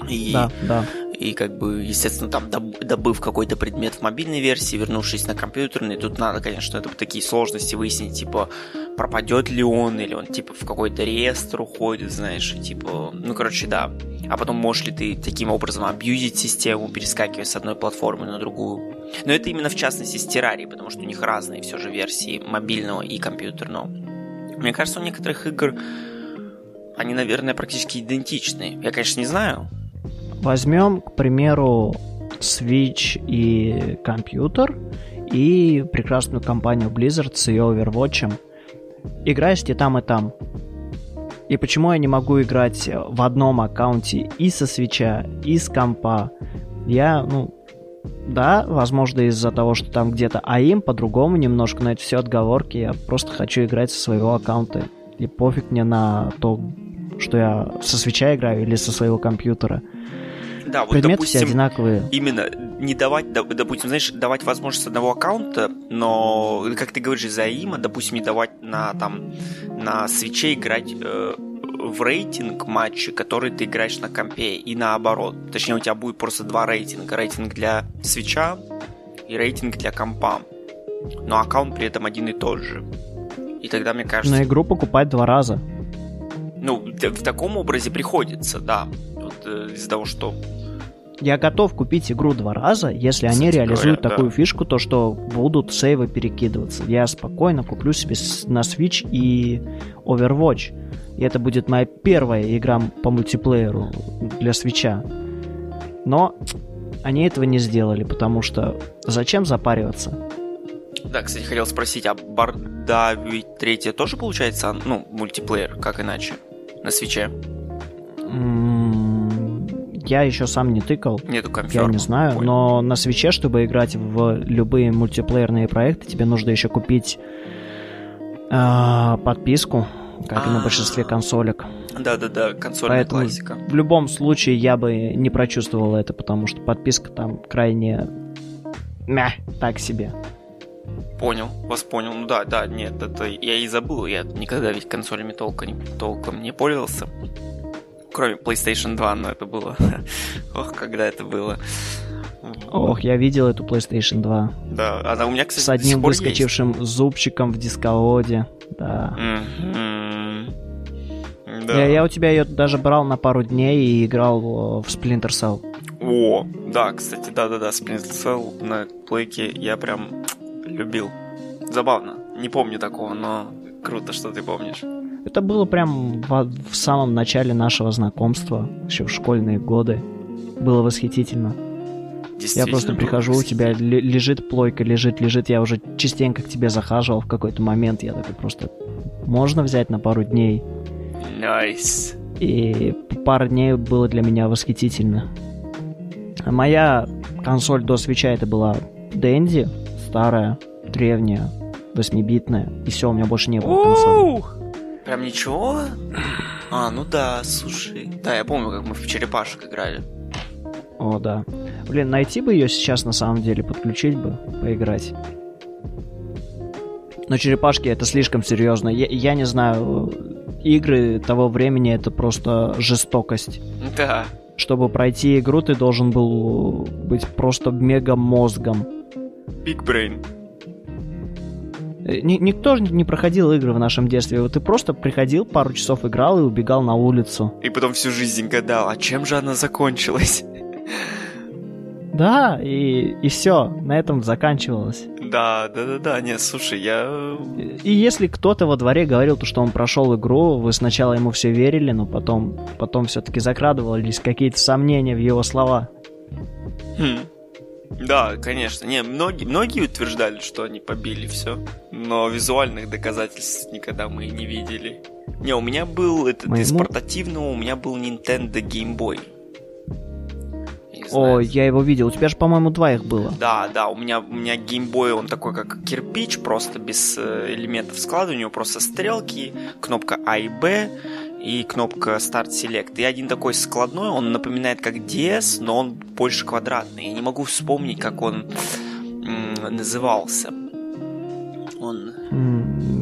Speaker 2: И,
Speaker 1: Да, да.
Speaker 2: и как бы, естественно, там доб- добыв какой-то предмет в мобильной версии, вернувшись на компьютерный, тут надо, конечно, это такие сложности выяснить, типа, пропадет ли он, или он, типа, в какой-то реестр уходит, знаешь, и, типа, ну, короче, да. А потом можешь ли ты таким образом абьюзить систему, перескакивая с одной платформы на другую. Но это именно в частности с террарией, потому что у них разные все же версии мобильного и компьютерного. Мне кажется, у некоторых игр они, наверное, практически идентичны. Я, конечно, не знаю,
Speaker 1: Возьмем, к примеру, Switch и компьютер и прекрасную компанию Blizzard с ее Overwatch. Играешь и там, и там. И почему я не могу играть в одном аккаунте и со свеча, и с компа? Я, ну, да, возможно, из-за того, что там где-то АИМ по-другому немножко, но это все отговорки. Я просто хочу играть со своего аккаунта. И пофиг мне на то, что я со свеча играю или со своего компьютера.
Speaker 2: Да, вот,
Speaker 1: Предметы все
Speaker 2: допустим,
Speaker 1: одинаковые.
Speaker 2: именно не давать, доп- допустим, знаешь, давать возможность одного аккаунта, но, как ты говоришь, из-за има, допустим, не давать на там на свече играть э, в рейтинг матчи, который ты играешь на компе, и наоборот. Точнее, у тебя будет просто два рейтинга. Рейтинг для свеча и рейтинг для компа. Но аккаунт при этом один и тот же. И тогда, мне кажется,
Speaker 1: Но игру покупать два раза.
Speaker 2: ну, в таком образе приходится, да. Вот, э, из-за того, что
Speaker 1: Я готов купить игру два раза, если они
Speaker 2: Кстати
Speaker 1: реализуют
Speaker 2: говоря,
Speaker 1: такую
Speaker 2: да.
Speaker 1: фишку, то что будут сейвы перекидываться. Я спокойно куплю себе на Switch и Overwatch. И это будет моя первая игра по мультиплееру для свеча. Но они этого не сделали, потому что зачем запариваться?
Speaker 2: Да, кстати, хотел спросить, а Барда ведь третья тоже получается, ну, мультиплеер, как иначе, на свече?
Speaker 1: М, Я еще сам не тыкал.
Speaker 2: Нету
Speaker 1: Я
Speaker 2: конферма.
Speaker 1: не знаю,
Speaker 2: Ой.
Speaker 1: но на свече, чтобы играть в любые мультиплеерные проекты, тебе нужно еще купить а, подписку, как и на
Speaker 2: А.
Speaker 1: большинстве консолек.
Speaker 2: Да-да-да, консольная
Speaker 1: Поэтому
Speaker 2: классика.
Speaker 1: в любом случае я бы не прочувствовал это, потому что подписка там крайне... Мя, так себе.
Speaker 2: Понял, вас понял. Ну да, да, нет, это я и забыл, я никогда ведь консолями толком не, толком не пользовался. Кроме PlayStation 2, но это было... (laughs) Ох, когда это было.
Speaker 1: Ох, я видел эту PlayStation 2
Speaker 2: Да, она у меня, кстати,
Speaker 1: с одним
Speaker 2: пор есть.
Speaker 1: выскочившим зубчиком в дисководе. Да.
Speaker 2: Мгм.
Speaker 1: Да. Я, я у тебя ее даже брал на пару дней и играл в Splinter Cell.
Speaker 2: О, да, кстати, да-да-да, Splinter Cell на плейке я прям любил. Забавно. Не помню такого, но круто, что ты помнишь.
Speaker 1: Это было прям в, в самом начале нашего знакомства, еще в школьные годы. Было восхитительно. Я просто прихожу, у тебя лежит плойка, лежит, лежит. Я уже частенько к тебе захаживал в какой-то момент. Я такой просто... Можно взять на пару дней?
Speaker 2: Nice.
Speaker 1: И пара дней было для меня восхитительно. Моя консоль до свеча это была Дэнди, старая, древняя, восьмибитная. И все, у меня больше не было консоли.
Speaker 2: Прям ничего? А, ну да, слушай. Да, я помню, как мы в черепашек играли.
Speaker 1: О, да. Блин, найти бы ее сейчас на самом деле, подключить бы, поиграть. Но черепашки это слишком серьезно. Я, я не знаю, игры того времени это просто жестокость.
Speaker 2: Да.
Speaker 1: Чтобы пройти игру, ты должен был быть просто мега мозгом.
Speaker 2: Big brain.
Speaker 1: Э, никто же не проходил игры в нашем детстве. Вот ты просто приходил, пару часов играл и убегал на улицу.
Speaker 2: И потом всю жизнь гадал, а чем же она закончилась?
Speaker 1: Да, и, и все, на этом заканчивалось.
Speaker 2: Да, да, да, да, нет, слушай, я...
Speaker 1: И если кто-то во дворе говорил, то, что он прошел игру, вы сначала ему все верили, но потом, потом все-таки закрадывались какие-то сомнения в его слова.
Speaker 2: Хм. Да, конечно. Не, многие, многие утверждали, что они побили все, но визуальных доказательств никогда мы не видели. Не, у меня был этот Моему... из портативного, у меня был Nintendo Game Boy.
Speaker 1: О, я его видел. У тебя же, по-моему, два их было.
Speaker 2: Да, да, у меня, у меня геймбой, он такой, как кирпич, просто без э, элементов склада. У него просто стрелки, кнопка А и Б и кнопка Start Select. И один такой складной, он напоминает как DS, но он больше квадратный. Я не могу вспомнить, как он назывался. Он...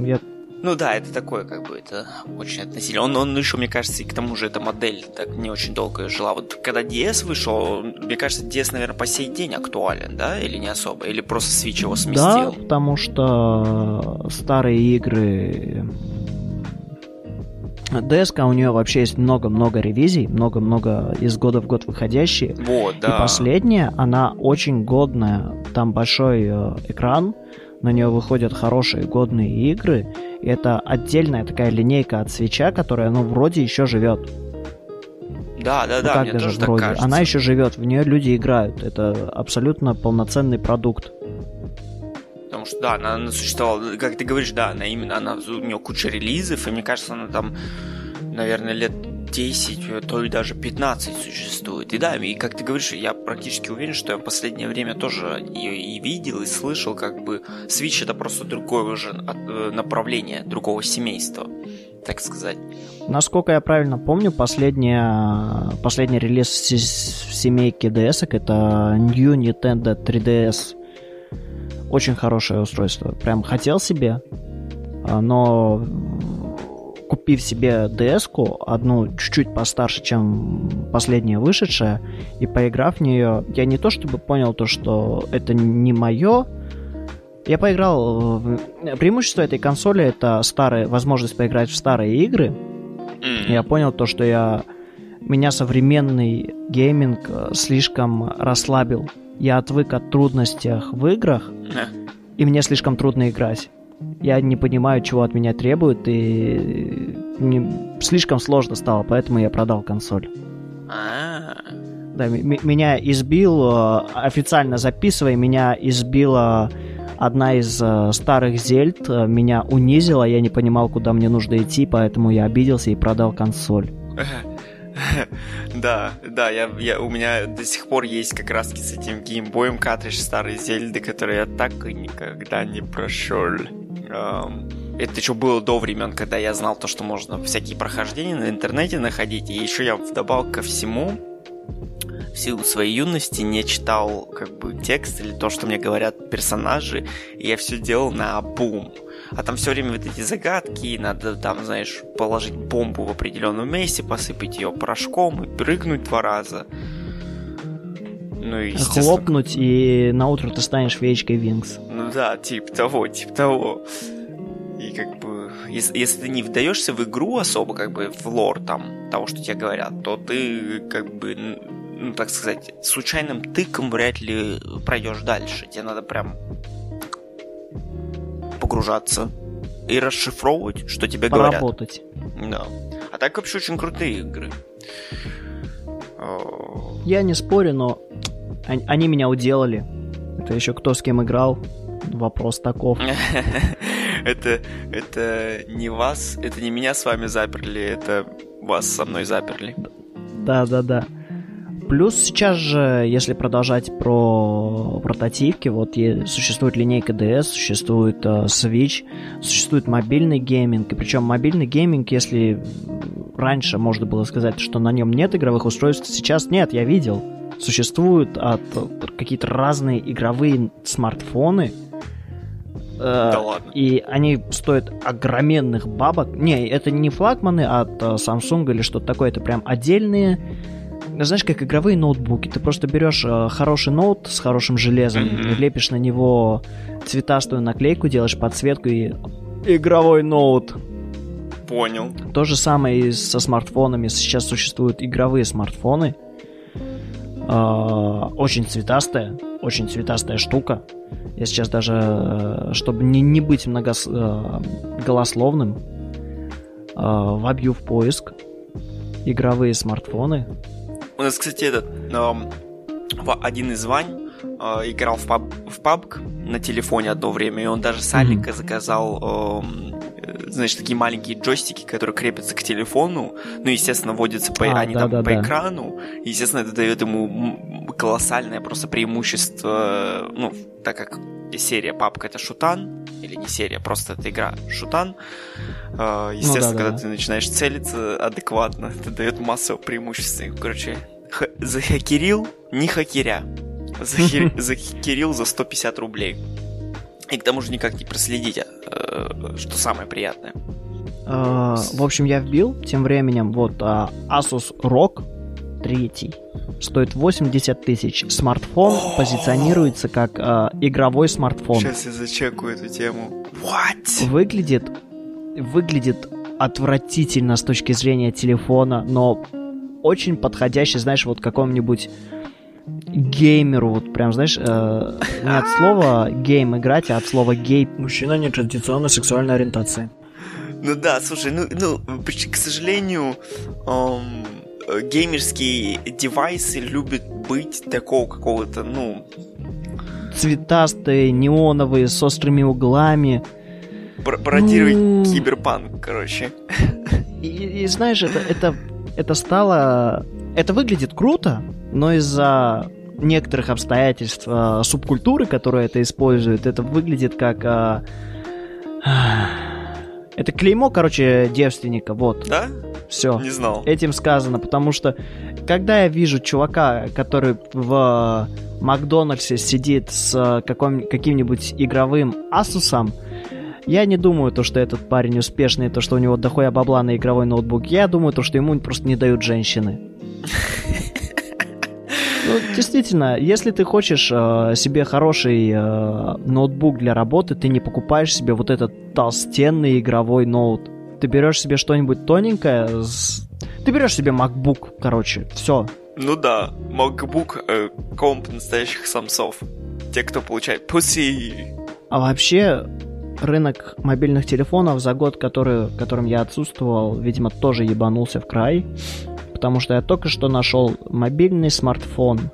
Speaker 1: Я
Speaker 2: ну да, это такое, как бы, это очень относительно. Он, он еще, мне кажется, и к тому же эта модель так не очень долго жила. Вот когда DS вышел, мне кажется, DS, наверное, по сей день актуален, да? Или не особо? Или просто Switch его сместил?
Speaker 1: Да, потому что старые игры ДСК у нее вообще есть много-много ревизий, много-много из года в год выходящие.
Speaker 2: Вот, да.
Speaker 1: И последняя, она очень годная. Там большой э, экран, на нее выходят хорошие годные игры. И это отдельная такая линейка от свеча, которая, ну, вроде еще живет.
Speaker 2: Да, да, ну, да, как мне даже тоже вроде. Так кажется.
Speaker 1: Она еще живет, в нее люди играют. Это абсолютно полноценный продукт.
Speaker 2: Потому что, да, она, она существовала, как ты говоришь, да, она именно, она, у нее куча релизов, и мне кажется, она там, наверное, лет 10, то и даже 15 существует. И да, и как ты говоришь, я практически уверен, что я в последнее время тоже ее и видел, и слышал, как бы Switch это просто другое уже э, направление, другого семейства, так сказать.
Speaker 1: Насколько я правильно помню, последняя, последний релиз в семейке DS это New Nintendo 3DS. Очень хорошее устройство. Прям хотел себе, а, но купив себе DS-ку, одну чуть-чуть постарше, чем последняя вышедшая, и поиграв в нее, я не то чтобы понял то, что это не мое, я поиграл... В... Преимущество этой консоли это старые, возможность поиграть в старые игры. Я понял то, что я... Меня современный гейминг э, слишком расслабил. Я отвык от трудностей в играх, и мне слишком трудно играть я не понимаю, чего от меня требуют, и мне слишком сложно стало, поэтому я продал консоль.
Speaker 2: А.
Speaker 1: Да, меня избил, э, официально записывая, меня избила одна из э, старых зельд, э, меня унизила, я не понимал, куда мне нужно идти, поэтому я обиделся и продал консоль. (laughs)
Speaker 2: Да, да, я, я, у меня до сих пор есть как раз с этим геймбоем картридж старой Зельды, который я так и никогда не прошел. Это еще было до времен, когда я знал то, что можно всякие прохождения на интернете находить. И еще я вдобавок ко всему в силу своей юности не читал как бы текст или то, что мне говорят персонажи, и я все делал на бум. А там все время вот эти загадки, надо там, знаешь, положить бомбу в определенном месте, посыпать ее порошком и прыгнуть два раза.
Speaker 1: Ну, естественно... Хлопнуть, и на утро ты станешь феечкой Винкс.
Speaker 2: Ну да, типа того, типа того. И как бы если, если ты не вдаешься в игру особо, как бы в лор там того, что тебе говорят, то ты как бы, ну так сказать, случайным тыком вряд ли пройдешь дальше. Тебе надо прям погружаться и расшифровывать, что тебе
Speaker 1: Поработать.
Speaker 2: говорят. Да. А так вообще очень крутые игры.
Speaker 1: Я не спорю, но они меня уделали. Это еще кто с кем играл. Вопрос таков. (laughs)
Speaker 2: это, это не вас, это не меня с вами заперли, это вас со мной заперли.
Speaker 1: Да, да, да. Плюс сейчас же, если продолжать про портативки, вот существует линейка DS, существует uh, Switch, существует мобильный гейминг, и причем мобильный гейминг, если раньше можно было сказать, что на нем нет игровых устройств, сейчас нет, я видел. Существуют от, какие-то разные игровые смартфоны,
Speaker 2: да ладно.
Speaker 1: И они стоят огроменных бабок. Не, это не флагманы от Samsung или что-то такое, это прям отдельные знаешь, как игровые ноутбуки. Ты просто берешь э, хороший ноут с хорошим железом, mm-hmm. лепишь на него цветастую наклейку, делаешь подсветку и игровой ноут.
Speaker 2: Понял.
Speaker 1: То же самое и со смартфонами. Сейчас существуют игровые смартфоны. Э, очень цветастая, очень цветастая штука. Я сейчас даже, э, чтобы не, не быть много э, голословным, э, вобью в поиск игровые смартфоны
Speaker 2: у нас, кстати, этот эм, один из Вань э, играл в, паб, в PUBG на телефоне одно время, и он даже с Алика mm-hmm. заказал, э, значит, такие маленькие джойстики, которые крепятся к телефону, ну, естественно, водятся по, а, они да, там да, по да. экрану, и, естественно, это дает ему колоссальное просто преимущество, ну, так как серия папка это шутан, или не серия, просто это игра шутан. Э, естественно, ну, да, когда да. ты начинаешь целиться адекватно, это дает массовое преимущество. Короче, х- захакерил, не хакеря. Захер... (laughs) Захакерил за 150 рублей. И к тому же никак не проследить, э, что самое приятное.
Speaker 1: Uh, в общем, я вбил тем временем вот Asus ROG третий. Стоит 80 тысяч. Смартфон позиционируется как э, игровой смартфон.
Speaker 2: Сейчас я зачекаю эту тему. What?
Speaker 1: Выглядит, выглядит отвратительно с точки зрения телефона, но очень подходящий, знаешь, вот какому-нибудь геймеру, вот прям, знаешь, э, не от слова game играть, а от слова гей. Мужчина нетрадиционной сексуальной ориентации.
Speaker 2: Ну да, слушай, ну, ну к сожалению, эм, геймерские девайсы любят быть такого какого-то, ну...
Speaker 1: Цветастые, неоновые, с острыми углами.
Speaker 2: Пародировать ну... киберпанк, короче.
Speaker 1: И, и знаешь, это, это, это стало... Это выглядит круто, но из-за некоторых обстоятельств э, субкультуры, которая это использует, это выглядит как... Э, (sighs) это клеймо, короче, девственника, вот.
Speaker 2: Да?
Speaker 1: Все.
Speaker 2: Не знал.
Speaker 1: Этим сказано, потому что когда я вижу чувака, который в Макдональдсе сидит с каким- каким-нибудь игровым Асусом, я не думаю, то, что этот парень успешный, то, что у него дохуя бабла на игровой ноутбук. Я думаю, то, что ему просто не дают женщины. (laughs) Ну, действительно, если ты хочешь э, себе хороший э, ноутбук для работы, ты не покупаешь себе вот этот толстенный игровой ноут. Ты берешь себе что-нибудь тоненькое, с... ты берешь себе MacBook, короче, все.
Speaker 2: Ну да, MacBook э, комп настоящих самцов. Те, кто получает пуси.
Speaker 1: А вообще, рынок мобильных телефонов за год, который, которым я отсутствовал, видимо, тоже ебанулся в край потому что я только что нашел мобильный смартфон.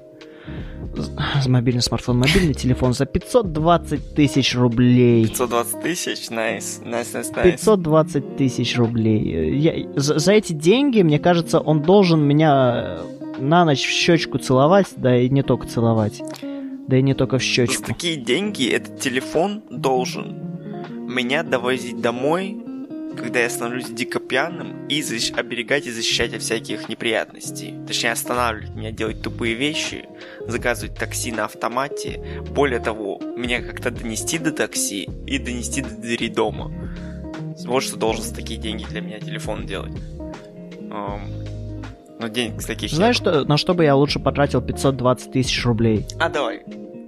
Speaker 1: Мобильный смартфон, мобильный телефон за 520 тысяч рублей.
Speaker 2: 520 тысяч? Nice, nice, nice,
Speaker 1: nice. 520 тысяч рублей. Я, за, за эти деньги, мне кажется, он должен меня на ночь в щечку целовать, да и не только целовать. Да и не только в щечку.
Speaker 2: За такие деньги этот телефон должен меня довозить домой когда я становлюсь дико пьяным, и защ- оберегать и защищать от всяких неприятностей. Точнее, останавливать меня делать тупые вещи, заказывать такси на автомате. Более того, меня как-то донести до такси и донести до двери дома. Вот что должен за такие деньги для меня телефон делать. Но денег таких
Speaker 1: Знаешь, что, на что бы я лучше потратил 520 тысяч рублей?
Speaker 2: А, давай.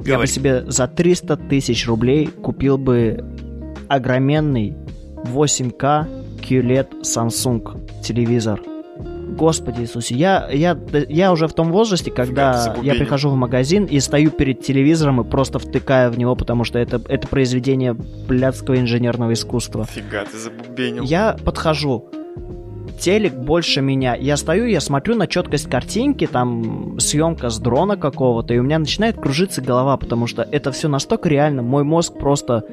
Speaker 1: Я бы себе за 300 тысяч рублей купил бы огроменный 8К QLED Samsung телевизор. Господи Иисусе, я, я, я уже в том возрасте, когда я прихожу в магазин и стою перед телевизором и просто втыкаю в него, потому что это, это произведение блядского инженерного искусства.
Speaker 2: Фига, ты забубенил.
Speaker 1: Я подхожу, телек больше меня. Я стою, я смотрю на четкость картинки, там съемка с дрона какого-то, и у меня начинает кружиться голова, потому что это все настолько реально. Мой мозг просто...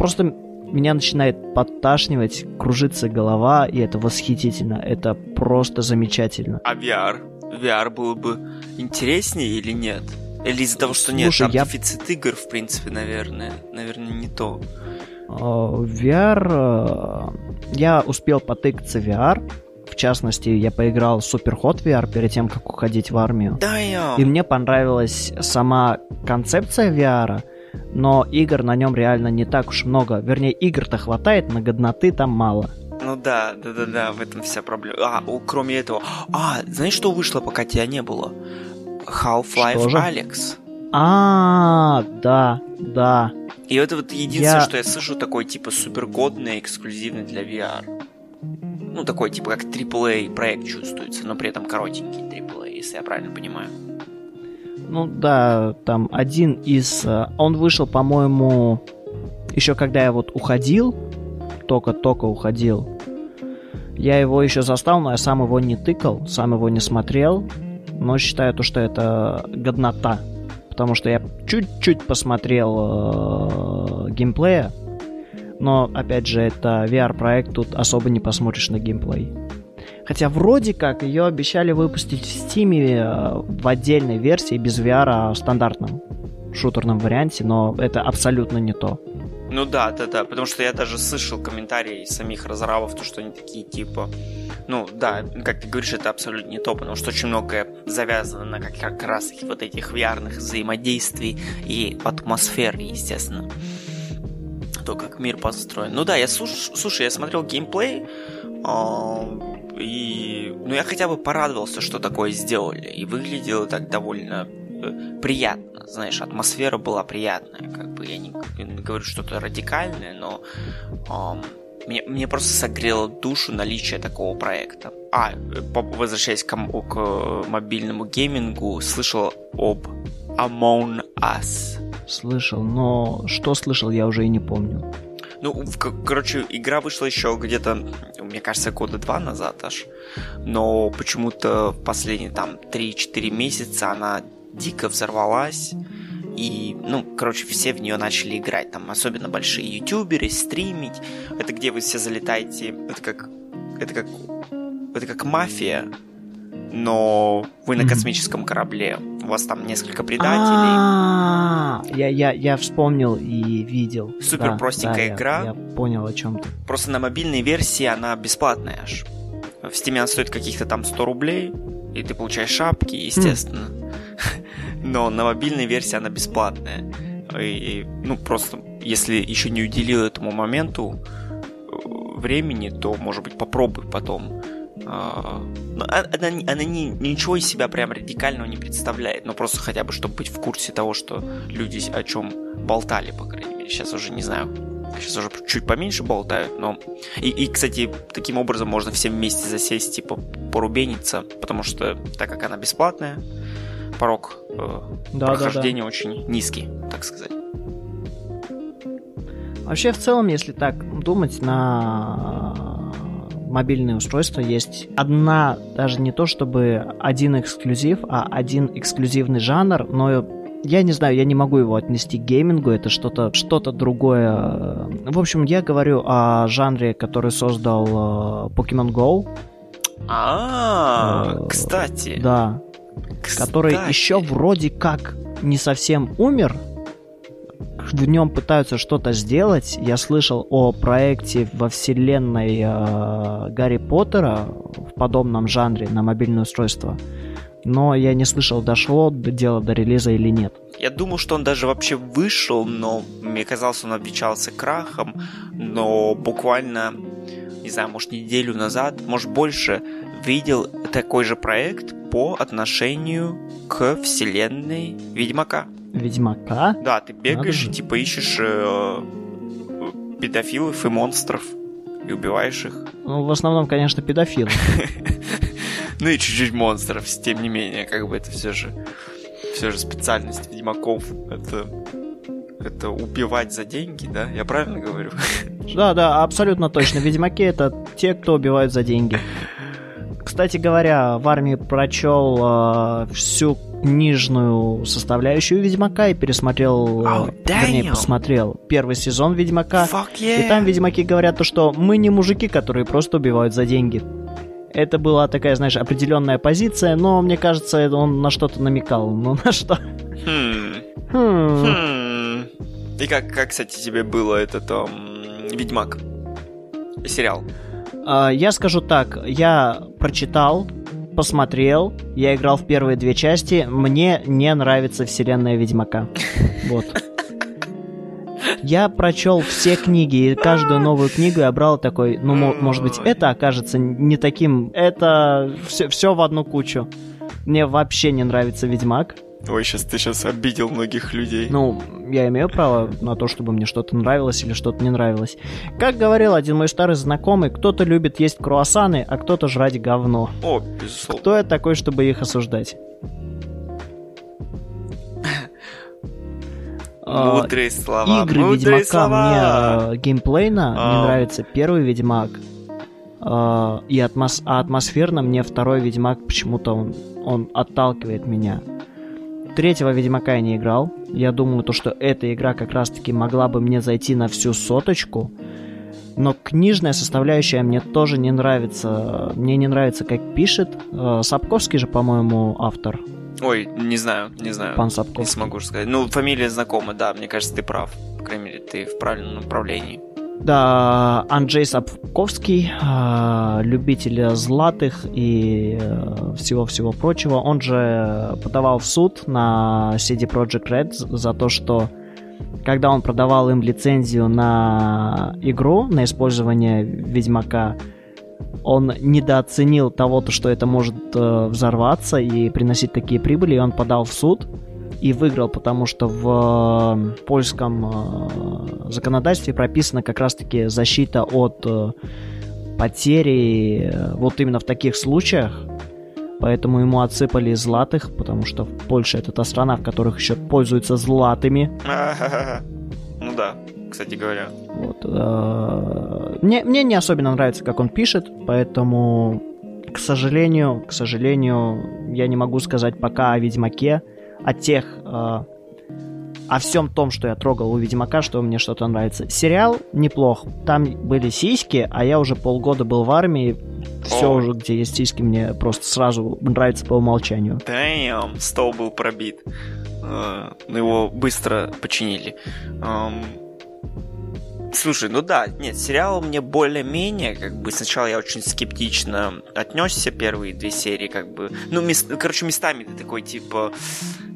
Speaker 1: Просто меня начинает подташнивать, кружится голова, и это восхитительно. Это просто замечательно.
Speaker 2: А VR? VR было бы интереснее или нет? Или из-за того, что нет,
Speaker 1: Слушай,
Speaker 2: там
Speaker 1: я-
Speaker 2: дефицит игр, в принципе, наверное. Наверное, не то.
Speaker 1: Э, VR... э, Я успел потыкаться в VR. В частности, я поиграл Superhot VR перед тем, как уходить в армию.
Speaker 2: Да, я...
Speaker 1: И мне понравилась сама концепция VR, но игр на нем реально не так уж много. Вернее, игр-то хватает, но годноты там мало.
Speaker 2: Ну да, да, да, да, в этом вся проблема. А, о, кроме этого. А, знаешь, что вышло, пока тебя не было? Half-Life? Alex.
Speaker 1: А, да, да.
Speaker 2: И это вот единственное,
Speaker 1: Я-
Speaker 2: что я слышу, такой типа супер годный, эксклюзивный для VR. Ну, такой типа как AAA проект чувствуется, но при этом коротенький AAA, если я правильно понимаю.
Speaker 1: Ну да, там один из... э, Он вышел, по-моему, еще когда я вот уходил, только-только уходил. Я его еще застал, но я сам его не тыкал, сам его не смотрел. Но считаю то, что это годнота. Потому что я чуть-чуть посмотрел э, геймплея. Но, опять же, это VR-проект, тут особо не посмотришь на геймплей. Хотя вроде как ее обещали выпустить в Steam э, в отдельной версии без VR, а в стандартном шутерном варианте, но это абсолютно не то.
Speaker 2: Ну да, да, да, потому что я даже слышал комментарии самих разрабов, то, что они такие типа, ну да, как ты говоришь, это абсолютно не то, потому что очень многое завязано на как, как раз вот этих VR-ных взаимодействий и атмосферы, естественно. То, как мир построен. Ну да, я слуш- слушай, я смотрел геймплей, а, и ну я хотя бы порадовался, что такое сделали, и выглядело так довольно э, приятно, знаешь, атмосфера была приятная, как бы я не, говорю что-то радикальное, но ам, мне, мне просто согрело душу наличие такого проекта. А, э, возвращаясь к, к мобильному геймингу, слышал об Among Us.
Speaker 1: Слышал, но что слышал, я уже и не помню.
Speaker 2: Ну, в- короче, игра вышла еще где-то, мне кажется, года два назад аж. Но почему-то последние там 3-4 месяца она дико взорвалась. И, ну, короче, все в нее начали играть. Там особенно большие ютуберы, стримить. Это где вы все залетаете. Это как. Это как. Это как мафия. Но вы на космическом корабле. У вас там несколько предателей.
Speaker 1: А, Я, я, я вспомнил и видел.
Speaker 2: Супер
Speaker 1: Да,
Speaker 2: простенькая
Speaker 1: да, я-
Speaker 2: игра.
Speaker 1: Я понял о чем ты.
Speaker 2: Просто на мобильной версии она бесплатная аж. В Steam она стоит каких-то там 100 рублей, и ты получаешь шапки, естественно. Но на мобильной версии она бесплатная. И, ну, просто, если еще не уделил этому моменту э, времени, то, может быть, попробуй потом. А, ну, а- Она, она ни- ничего из себя прям радикального не представляет, но просто хотя бы, чтобы быть в курсе того, что люди о чем болтали, по крайней мере. Сейчас уже не знаю. Сейчас уже чуть поменьше болтают, но... И, и, кстати, таким образом можно всем вместе засесть, типа, порубениться, потому что, так как она бесплатная, порог э,
Speaker 1: Да, да, да.
Speaker 2: прохождения очень низкий, так сказать.
Speaker 1: Вообще, в целом, если так думать, на мобильные устройства есть одна, даже не то чтобы один эксклюзив, а один эксклюзивный жанр, но я не знаю, я не могу его отнести к геймингу, это что-то что другое. В общем, я говорю о жанре, который создал э, Pokemon Go,
Speaker 2: А,
Speaker 1: Э,
Speaker 2: кстати,
Speaker 1: да, который еще вроде как не совсем умер. В нем пытаются что-то сделать. Я слышал о проекте во вселенной э, Гарри Поттера в подобном жанре на мобильное устройство. Но я не слышал, дошло до дела до релиза или нет.
Speaker 2: Я думал, что он даже вообще вышел, но мне казалось, он обвечался крахом, но буквально, не знаю, может неделю назад, может больше, видел такой же проект по отношению к вселенной Ведьмака.
Speaker 1: Ведьмака?
Speaker 2: Да, ты бегаешь,
Speaker 1: же.
Speaker 2: типа ищешь э, педофилов и монстров. И убиваешь их.
Speaker 1: Ну, в основном, конечно, педофилы. (laughs)
Speaker 2: Ну и чуть-чуть монстров, тем не менее, как бы это все же все же специальность ведьмаков. Это это убивать за деньги, да? Я правильно говорю?
Speaker 1: Да, да, абсолютно точно. Ведьмаки это те, кто убивают за деньги. Кстати говоря, в армии прочел э, всю книжную составляющую Ведьмака и пересмотрел,
Speaker 2: oh,
Speaker 1: вернее, посмотрел первый сезон Ведьмака.
Speaker 2: Yeah.
Speaker 1: И там Ведьмаки говорят то, что мы не мужики, которые просто убивают за деньги. Это была такая, знаешь, определенная позиция, но мне кажется, он на что-то намекал. (laughs) Ну на что?
Speaker 2: Хм. Хм. Хм. И как, как, кстати, тебе было этот um, Ведьмак? Сериал.
Speaker 1: Uh, я скажу так, я прочитал, посмотрел, я играл в первые две части, мне не нравится вселенная Ведьмака. (laughs) Вот. Я прочел все книги, и каждую новую книгу я брал такой, ну, может быть, это окажется не таким... Это все, все в одну кучу. Мне вообще не нравится Ведьмак.
Speaker 2: Ой, сейчас ты сейчас обидел многих людей.
Speaker 1: Ну, я имею право на то, чтобы мне что-то нравилось или что-то не нравилось. Как говорил один мой старый знакомый, кто-то любит есть круассаны, а кто-то жрать говно.
Speaker 2: О, безусловно.
Speaker 1: Кто я такой, чтобы их осуждать?
Speaker 2: Мудрые слова.
Speaker 1: Игры
Speaker 2: Мудрые
Speaker 1: Ведьмака
Speaker 2: слова.
Speaker 1: мне геймплейно
Speaker 2: А.
Speaker 1: мне нравится первый Ведьмак. А, и атмос- а атмосферно мне второй Ведьмак почему-то он, он отталкивает меня. Третьего Ведьмака я не играл. Я думаю, то, что эта игра как раз-таки могла бы мне зайти на всю соточку. Но книжная составляющая мне тоже не нравится. Мне не нравится, как пишет. Э, Сапковский же, по-моему, автор.
Speaker 2: Ой, не знаю, не знаю.
Speaker 1: Пан
Speaker 2: Не
Speaker 1: Сапковский.
Speaker 2: смогу сказать. Ну, фамилия знакома, да, мне кажется, ты прав. По крайней мере, ты в правильном направлении.
Speaker 1: Да, Анджей Сапковский, э, любитель златых и э, всего-всего прочего. Он же подавал в суд на CD Projekt Red за то, что когда он продавал им лицензию на игру, на использование Ведьмака, он недооценил того, то, что это может э, взорваться и приносить такие прибыли, и он подал в суд и выиграл, потому что в э, польском э, законодательстве прописана как раз-таки защита от э, потери э, вот именно в таких случаях. Поэтому ему отсыпали златых, потому что Польша это та страна, в которых еще пользуются златыми. (laughs)
Speaker 2: Ну да, кстати говоря.
Speaker 1: Вот, э, мне, мне не особенно нравится, как он пишет, поэтому, к сожалению, к сожалению, я не могу сказать пока о Ведьмаке, о тех, э, о всем том, что я трогал у Ведьмака, что мне что-то нравится. Сериал неплох, там были сиськи, а я уже полгода был в армии, все уже, где есть сиськи, мне просто сразу нравится по умолчанию.
Speaker 2: Damn, стол был пробит. Э, Но его быстро починили. Эм, Слушай, ну да, нет, сериал мне более-менее, как бы сначала я очень скептично отнесся первые две серии, как бы, ну, мес- короче, местами ты такой, типа,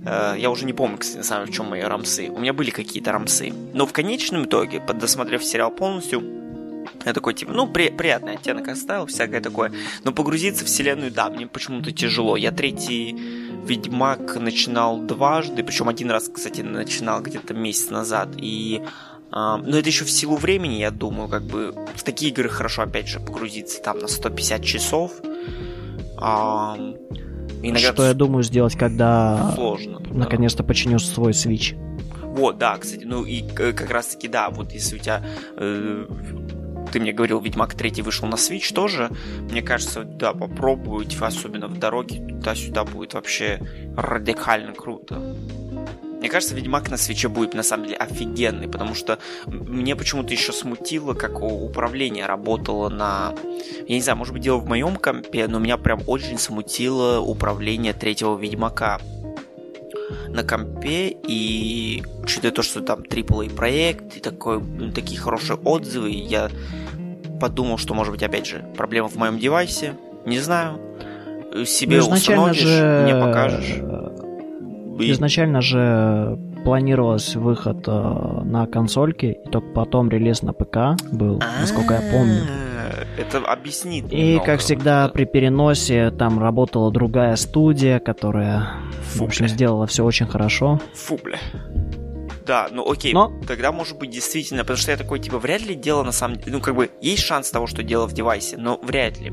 Speaker 2: э, я уже не помню, кстати, на самом деле, в чем мои рамсы. У меня были какие-то рамсы. Но в конечном итоге, досмотрев сериал полностью, я такой, типа, ну, при- приятный оттенок оставил, всякое такое. Но погрузиться в вселенную, да, мне почему-то тяжело. Я третий Ведьмак начинал дважды, причем один раз, кстати, начинал где-то месяц назад, и но это еще в силу времени, я думаю, как бы в такие игры хорошо, опять же, погрузиться там на 150 часов. А, иногда
Speaker 1: Что я думаю сделать, когда
Speaker 2: сложно. да.
Speaker 1: наконец-то починю свой Switch.
Speaker 2: Вот, да, кстати, ну и как раз таки, да, вот если у тебя э, ты мне говорил, Ведьмак 3 вышел на Switch тоже, мне кажется, да, попробовать, особенно в дороге туда-сюда будет вообще радикально круто. Мне кажется, Ведьмак на свече будет на самом деле офигенный, потому что мне почему-то еще смутило, как управление работало на... Я не знаю, может быть, дело в моем компе, но меня прям очень смутило управление третьего Ведьмака на компе, и учитывая то, что там AAA проект, и такой, ну, такие хорошие отзывы, я подумал, что, может быть, опять же, проблема в моем девайсе, не знаю. Себе
Speaker 1: Ну, изначально
Speaker 2: установишь,
Speaker 1: же...
Speaker 2: мне покажешь.
Speaker 1: Изначально же планировался выход э, на консольке, и только потом релиз на ПК был, насколько я помню.
Speaker 2: А, Это объяснит.
Speaker 1: И,
Speaker 2: немного.
Speaker 1: как всегда, при переносе там работала другая студия, которая, в
Speaker 2: Фу,
Speaker 1: общем,
Speaker 2: бля.
Speaker 1: сделала все очень хорошо.
Speaker 2: Фу, бля. Да, ну окей, Но... тогда может быть действительно, потому что я такой, типа, вряд ли дело на самом деле, ну как бы есть шанс того, что дело в девайсе, но вряд ли.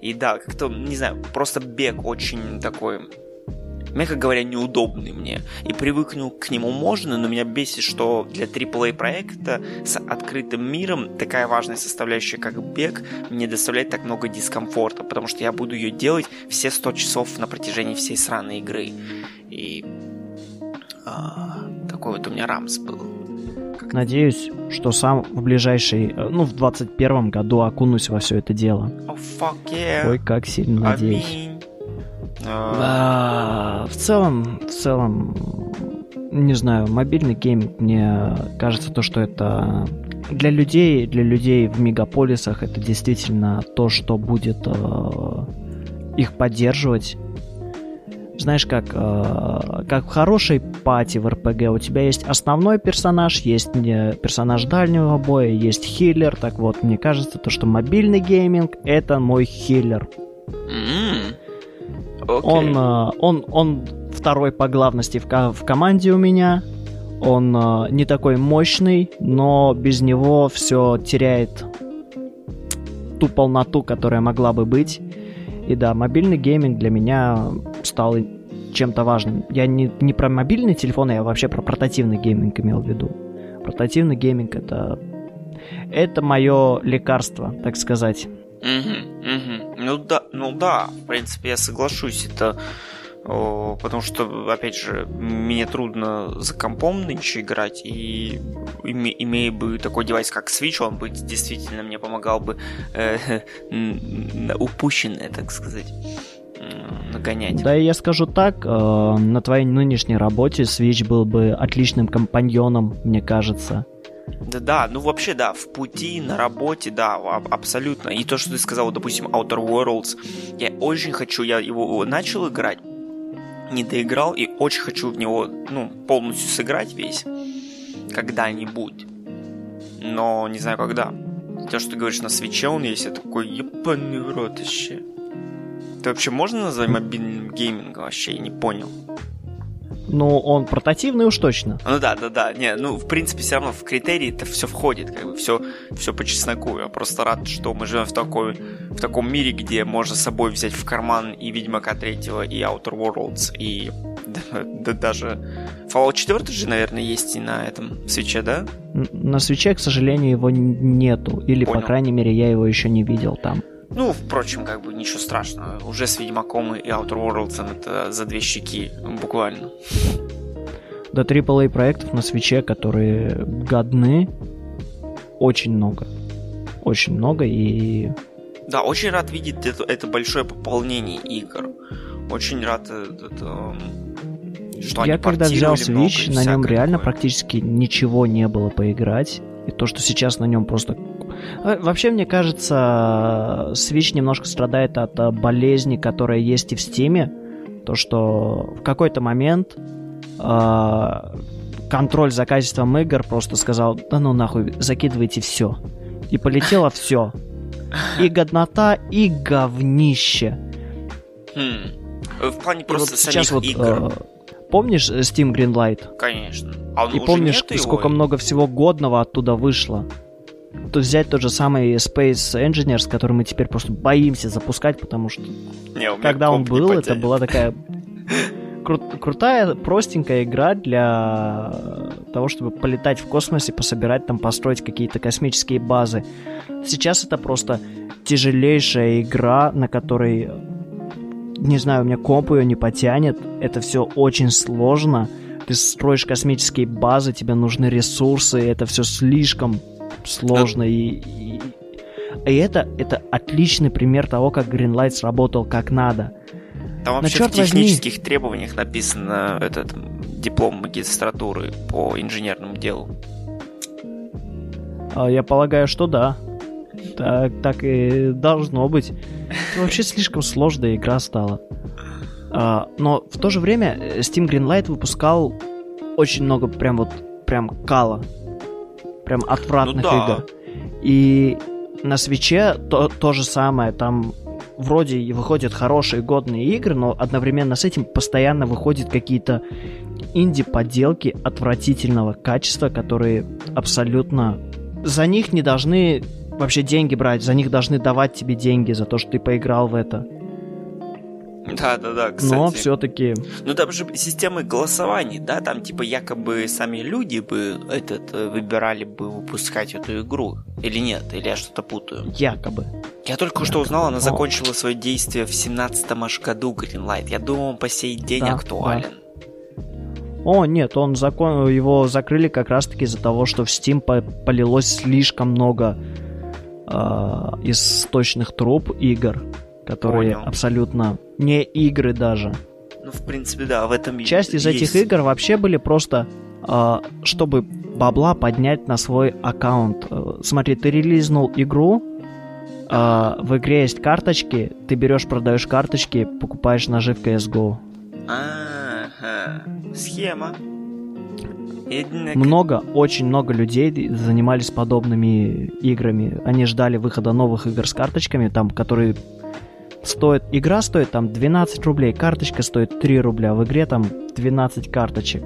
Speaker 2: И да, как-то, не знаю, просто бег очень такой мягко говоря, неудобный мне. И привыкнуть к нему можно, но меня бесит, что для AAA проекта с открытым миром такая важная составляющая, как бег, мне доставляет так много дискомфорта, потому что я буду ее делать все 100 часов на протяжении всей сраной игры. И а, такой вот у меня рамс был.
Speaker 1: Надеюсь, что сам в ближайший, э, ну, в 21 году окунусь во все это дело.
Speaker 2: Oh, fuck yeah.
Speaker 1: Ой, как сильно надеюсь. I mean... А, в целом, в целом, не знаю, мобильный гейминг, мне кажется, то, что это для людей, для людей в мегаполисах это действительно то, что будет э, их поддерживать. Знаешь, как, э, как в хорошей пати в РПГ у тебя есть основной персонаж, есть персонаж дальнего боя, есть хиллер. Так вот, мне кажется, то, что мобильный гейминг это мой хиллер. Mm-hmm. Okay. Он, э, он, он второй по главности в, в команде у меня. Он э, не такой мощный, но без него все теряет ту полноту, которая могла бы быть. И да, мобильный гейминг для меня стал чем-то важным. Я не, не про мобильный телефон, я вообще про портативный гейминг имел в виду. Портативный гейминг это это мое лекарство, так сказать.
Speaker 2: Угу. Ну да, ну да, в принципе, я соглашусь. Это потому что, опять же, мне трудно за компом нынче играть, и име, имея бы такой девайс, как Switch, он бы действительно мне помогал бы э, упущенное, так сказать нагонять.
Speaker 1: Да, я скажу так, э, на твоей нынешней работе Switch был бы отличным компаньоном, мне кажется.
Speaker 2: Да, да, ну вообще, да, в пути, на работе, да, абсолютно. И то, что ты сказал, допустим, Outer Worlds, я очень хочу, я его начал играть, не доиграл, и очень хочу в него, ну, полностью сыграть весь, когда-нибудь. Но не знаю когда. То, что ты говоришь, на свече он есть, я такой, ебаный в рот еще. Это вообще можно назвать мобильным геймингом? Вообще, я не понял.
Speaker 1: Ну, он портативный уж точно.
Speaker 2: Ну да, да, да. Не, ну, в принципе, все равно в критерии это все входит, как бы все, все по чесноку. Я просто рад, что мы живем в, такой, в таком мире, где можно с собой взять в карман и Ведьмака 3, и Outer Worlds, и (laughs) да, да, даже Fallout 4 же, наверное, есть и на этом свече, да?
Speaker 1: На свече, к сожалению, его нету. Или, Понял. по крайней мере, я его еще не видел там.
Speaker 2: Ну, впрочем, как бы ничего страшного. Уже с Ведьмаком и Outer Worlds это за две щеки, буквально.
Speaker 1: До AAA проектов на свече, которые годны, очень много. Очень много и...
Speaker 2: Да, очень рад видеть это, это большое пополнение игр. Очень рад э, это,
Speaker 1: что Я когда взял Switch, на нем реально такое. практически ничего не было поиграть. И то, что сейчас на нем просто вообще, мне кажется, Switch немножко страдает от э, болезни, которая есть и в Steam. То, что в какой-то момент э, контроль за качеством игр просто сказал, да ну нахуй, закидывайте все. И полетело все. И годнота, и говнище.
Speaker 2: Хм. В плане просто вот сейчас вот, игр. Э,
Speaker 1: помнишь Steam Greenlight?
Speaker 2: Конечно.
Speaker 1: А и помнишь, сколько его? много всего годного оттуда вышло? То взять тот же самый Space Engineers, который мы теперь просто боимся запускать, потому что не, когда он был, это была такая кру- крутая, простенькая игра для того, чтобы полетать в космосе, пособирать там, построить какие-то космические базы. Сейчас это просто тяжелейшая игра, на которой, не знаю, у меня комп ее не потянет. Это все очень сложно. Ты строишь космические базы, тебе нужны ресурсы, это все слишком сложно да. и, и, и это это отличный пример того, как Greenlight сработал как надо.
Speaker 2: Там вообще в технических возьми... требованиях написано этот диплом магистратуры по инженерному делу.
Speaker 1: А, я полагаю, что да. Так, так и должно быть. Это вообще слишком сложная игра стала. А, но в то же время Steam Greenlight выпускал очень много прям вот прям кала прям отвратных ну, да. игр. И на свече то, то же самое, там вроде и выходят хорошие годные игры, но одновременно с этим постоянно выходят какие-то инди-поделки отвратительного качества, которые абсолютно... За них не должны вообще деньги брать, за них должны давать тебе деньги за то, что ты поиграл в это.
Speaker 2: Да, да, да, кстати.
Speaker 1: Но все-таки...
Speaker 2: Ну там же системы голосований, да, там типа якобы сами люди бы этот э, выбирали бы выпускать эту игру. Или нет, или я что-то путаю.
Speaker 1: Якобы.
Speaker 2: Я только что узнал, она закончила свое действие в 17-м аж году Greenlight. Я думал, он по сей день
Speaker 1: Да,
Speaker 2: актуален.
Speaker 1: О, нет, он закон... его закрыли как раз-таки из-за того, что в Steam по- полилось слишком много э, источных труб игр, которые
Speaker 2: Понял.
Speaker 1: абсолютно не игры даже.
Speaker 2: Ну, в принципе, да, в этом
Speaker 1: Часть из этих
Speaker 2: есть.
Speaker 1: игр вообще были просто, э, чтобы бабла поднять на свой аккаунт. Э, Смотри, ты релизнул игру, э, в игре есть карточки, ты берешь, продаешь карточки, покупаешь ножи в CSGO.
Speaker 2: Ага, схема. Однако-
Speaker 1: Много, очень много людей занимались подобными играми. Они ждали выхода новых игр с карточками, там, которые стоят... Игра стоит там 12 рублей, карточка стоит 3 рубля. В игре там 12 карточек.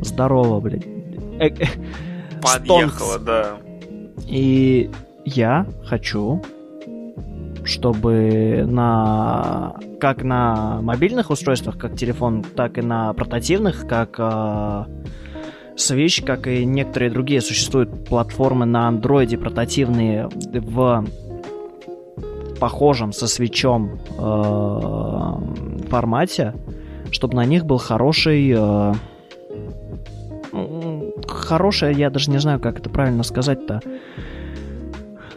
Speaker 1: Здорово, блядь. Э, э,
Speaker 2: Подъехала,
Speaker 1: стонкс.
Speaker 2: да.
Speaker 1: И я хочу, чтобы на как на мобильных устройствах, как телефон, так и на портативных, как э, Switch, как и некоторые другие существуют платформы на андроиде портативные в похожем со свечом формате, чтобы на них был хороший э, хорошая, я даже не знаю, как это правильно сказать-то,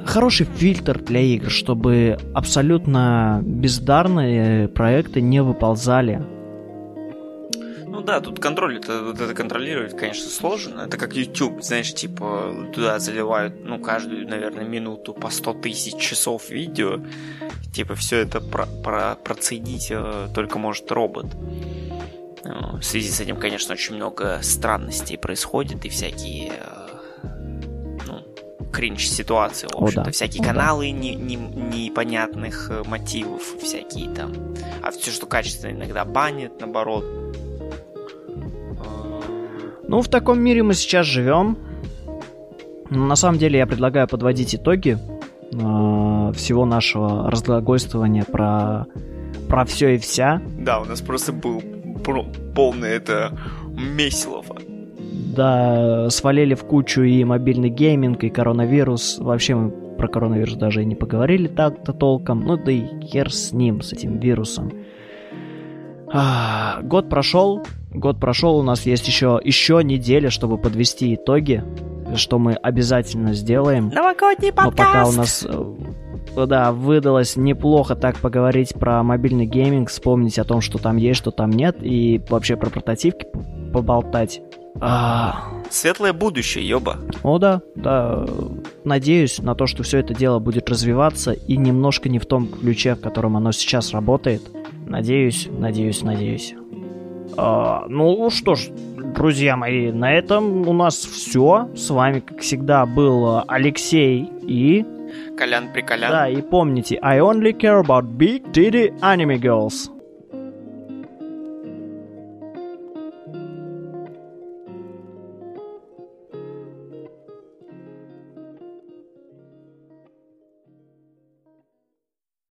Speaker 1: хороший фильтр для игр, чтобы абсолютно бездарные проекты не выползали.
Speaker 2: Ну да, тут контроль, это, вот это контролировать, конечно, сложно. Это как YouTube, знаешь, типа туда заливают, ну, каждую, наверное, минуту по 100 тысяч часов видео. Типа все это про, про, процедить э, только может робот. Э, В связи с этим, конечно, очень много странностей происходит и всякие э, ну, кринж-ситуации, в
Speaker 1: О,
Speaker 2: общем-то.
Speaker 1: да.
Speaker 2: Всякие
Speaker 1: О, да.
Speaker 2: каналы не- не- непонятных э, мотивов, всякие там. А все, что качественно, иногда банят, наоборот.
Speaker 1: Ну, в таком мире мы сейчас живем. Но На самом деле я предлагаю подводить итоги э, всего нашего разглагольствования про, про все и вся.
Speaker 2: Да, у нас просто был полный это месилово.
Speaker 1: Да, свалили в кучу и мобильный гейминг, и коронавирус. Вообще мы про коронавирус даже и не поговорили так-то толком. Ну да и хер с ним, с этим вирусом. А, год прошел, год прошел, у нас есть еще, еще неделя, чтобы подвести итоги, что мы обязательно сделаем.
Speaker 2: Новогодний
Speaker 1: Но пока у нас, э, да, выдалось неплохо так поговорить про мобильный гейминг, вспомнить о том, что там есть, что там нет, и вообще про портативки поболтать. А,
Speaker 2: Светлое будущее, ёба.
Speaker 1: о да, да, надеюсь на то, что все это дело будет развиваться и немножко не в том ключе, в котором оно сейчас работает. Надеюсь, надеюсь, надеюсь. А, ну что ж, друзья мои, на этом у нас все. С вами, как всегда, был Алексей и...
Speaker 2: Колян-приколян.
Speaker 1: Да, и помните, I only care about big titty anime girls.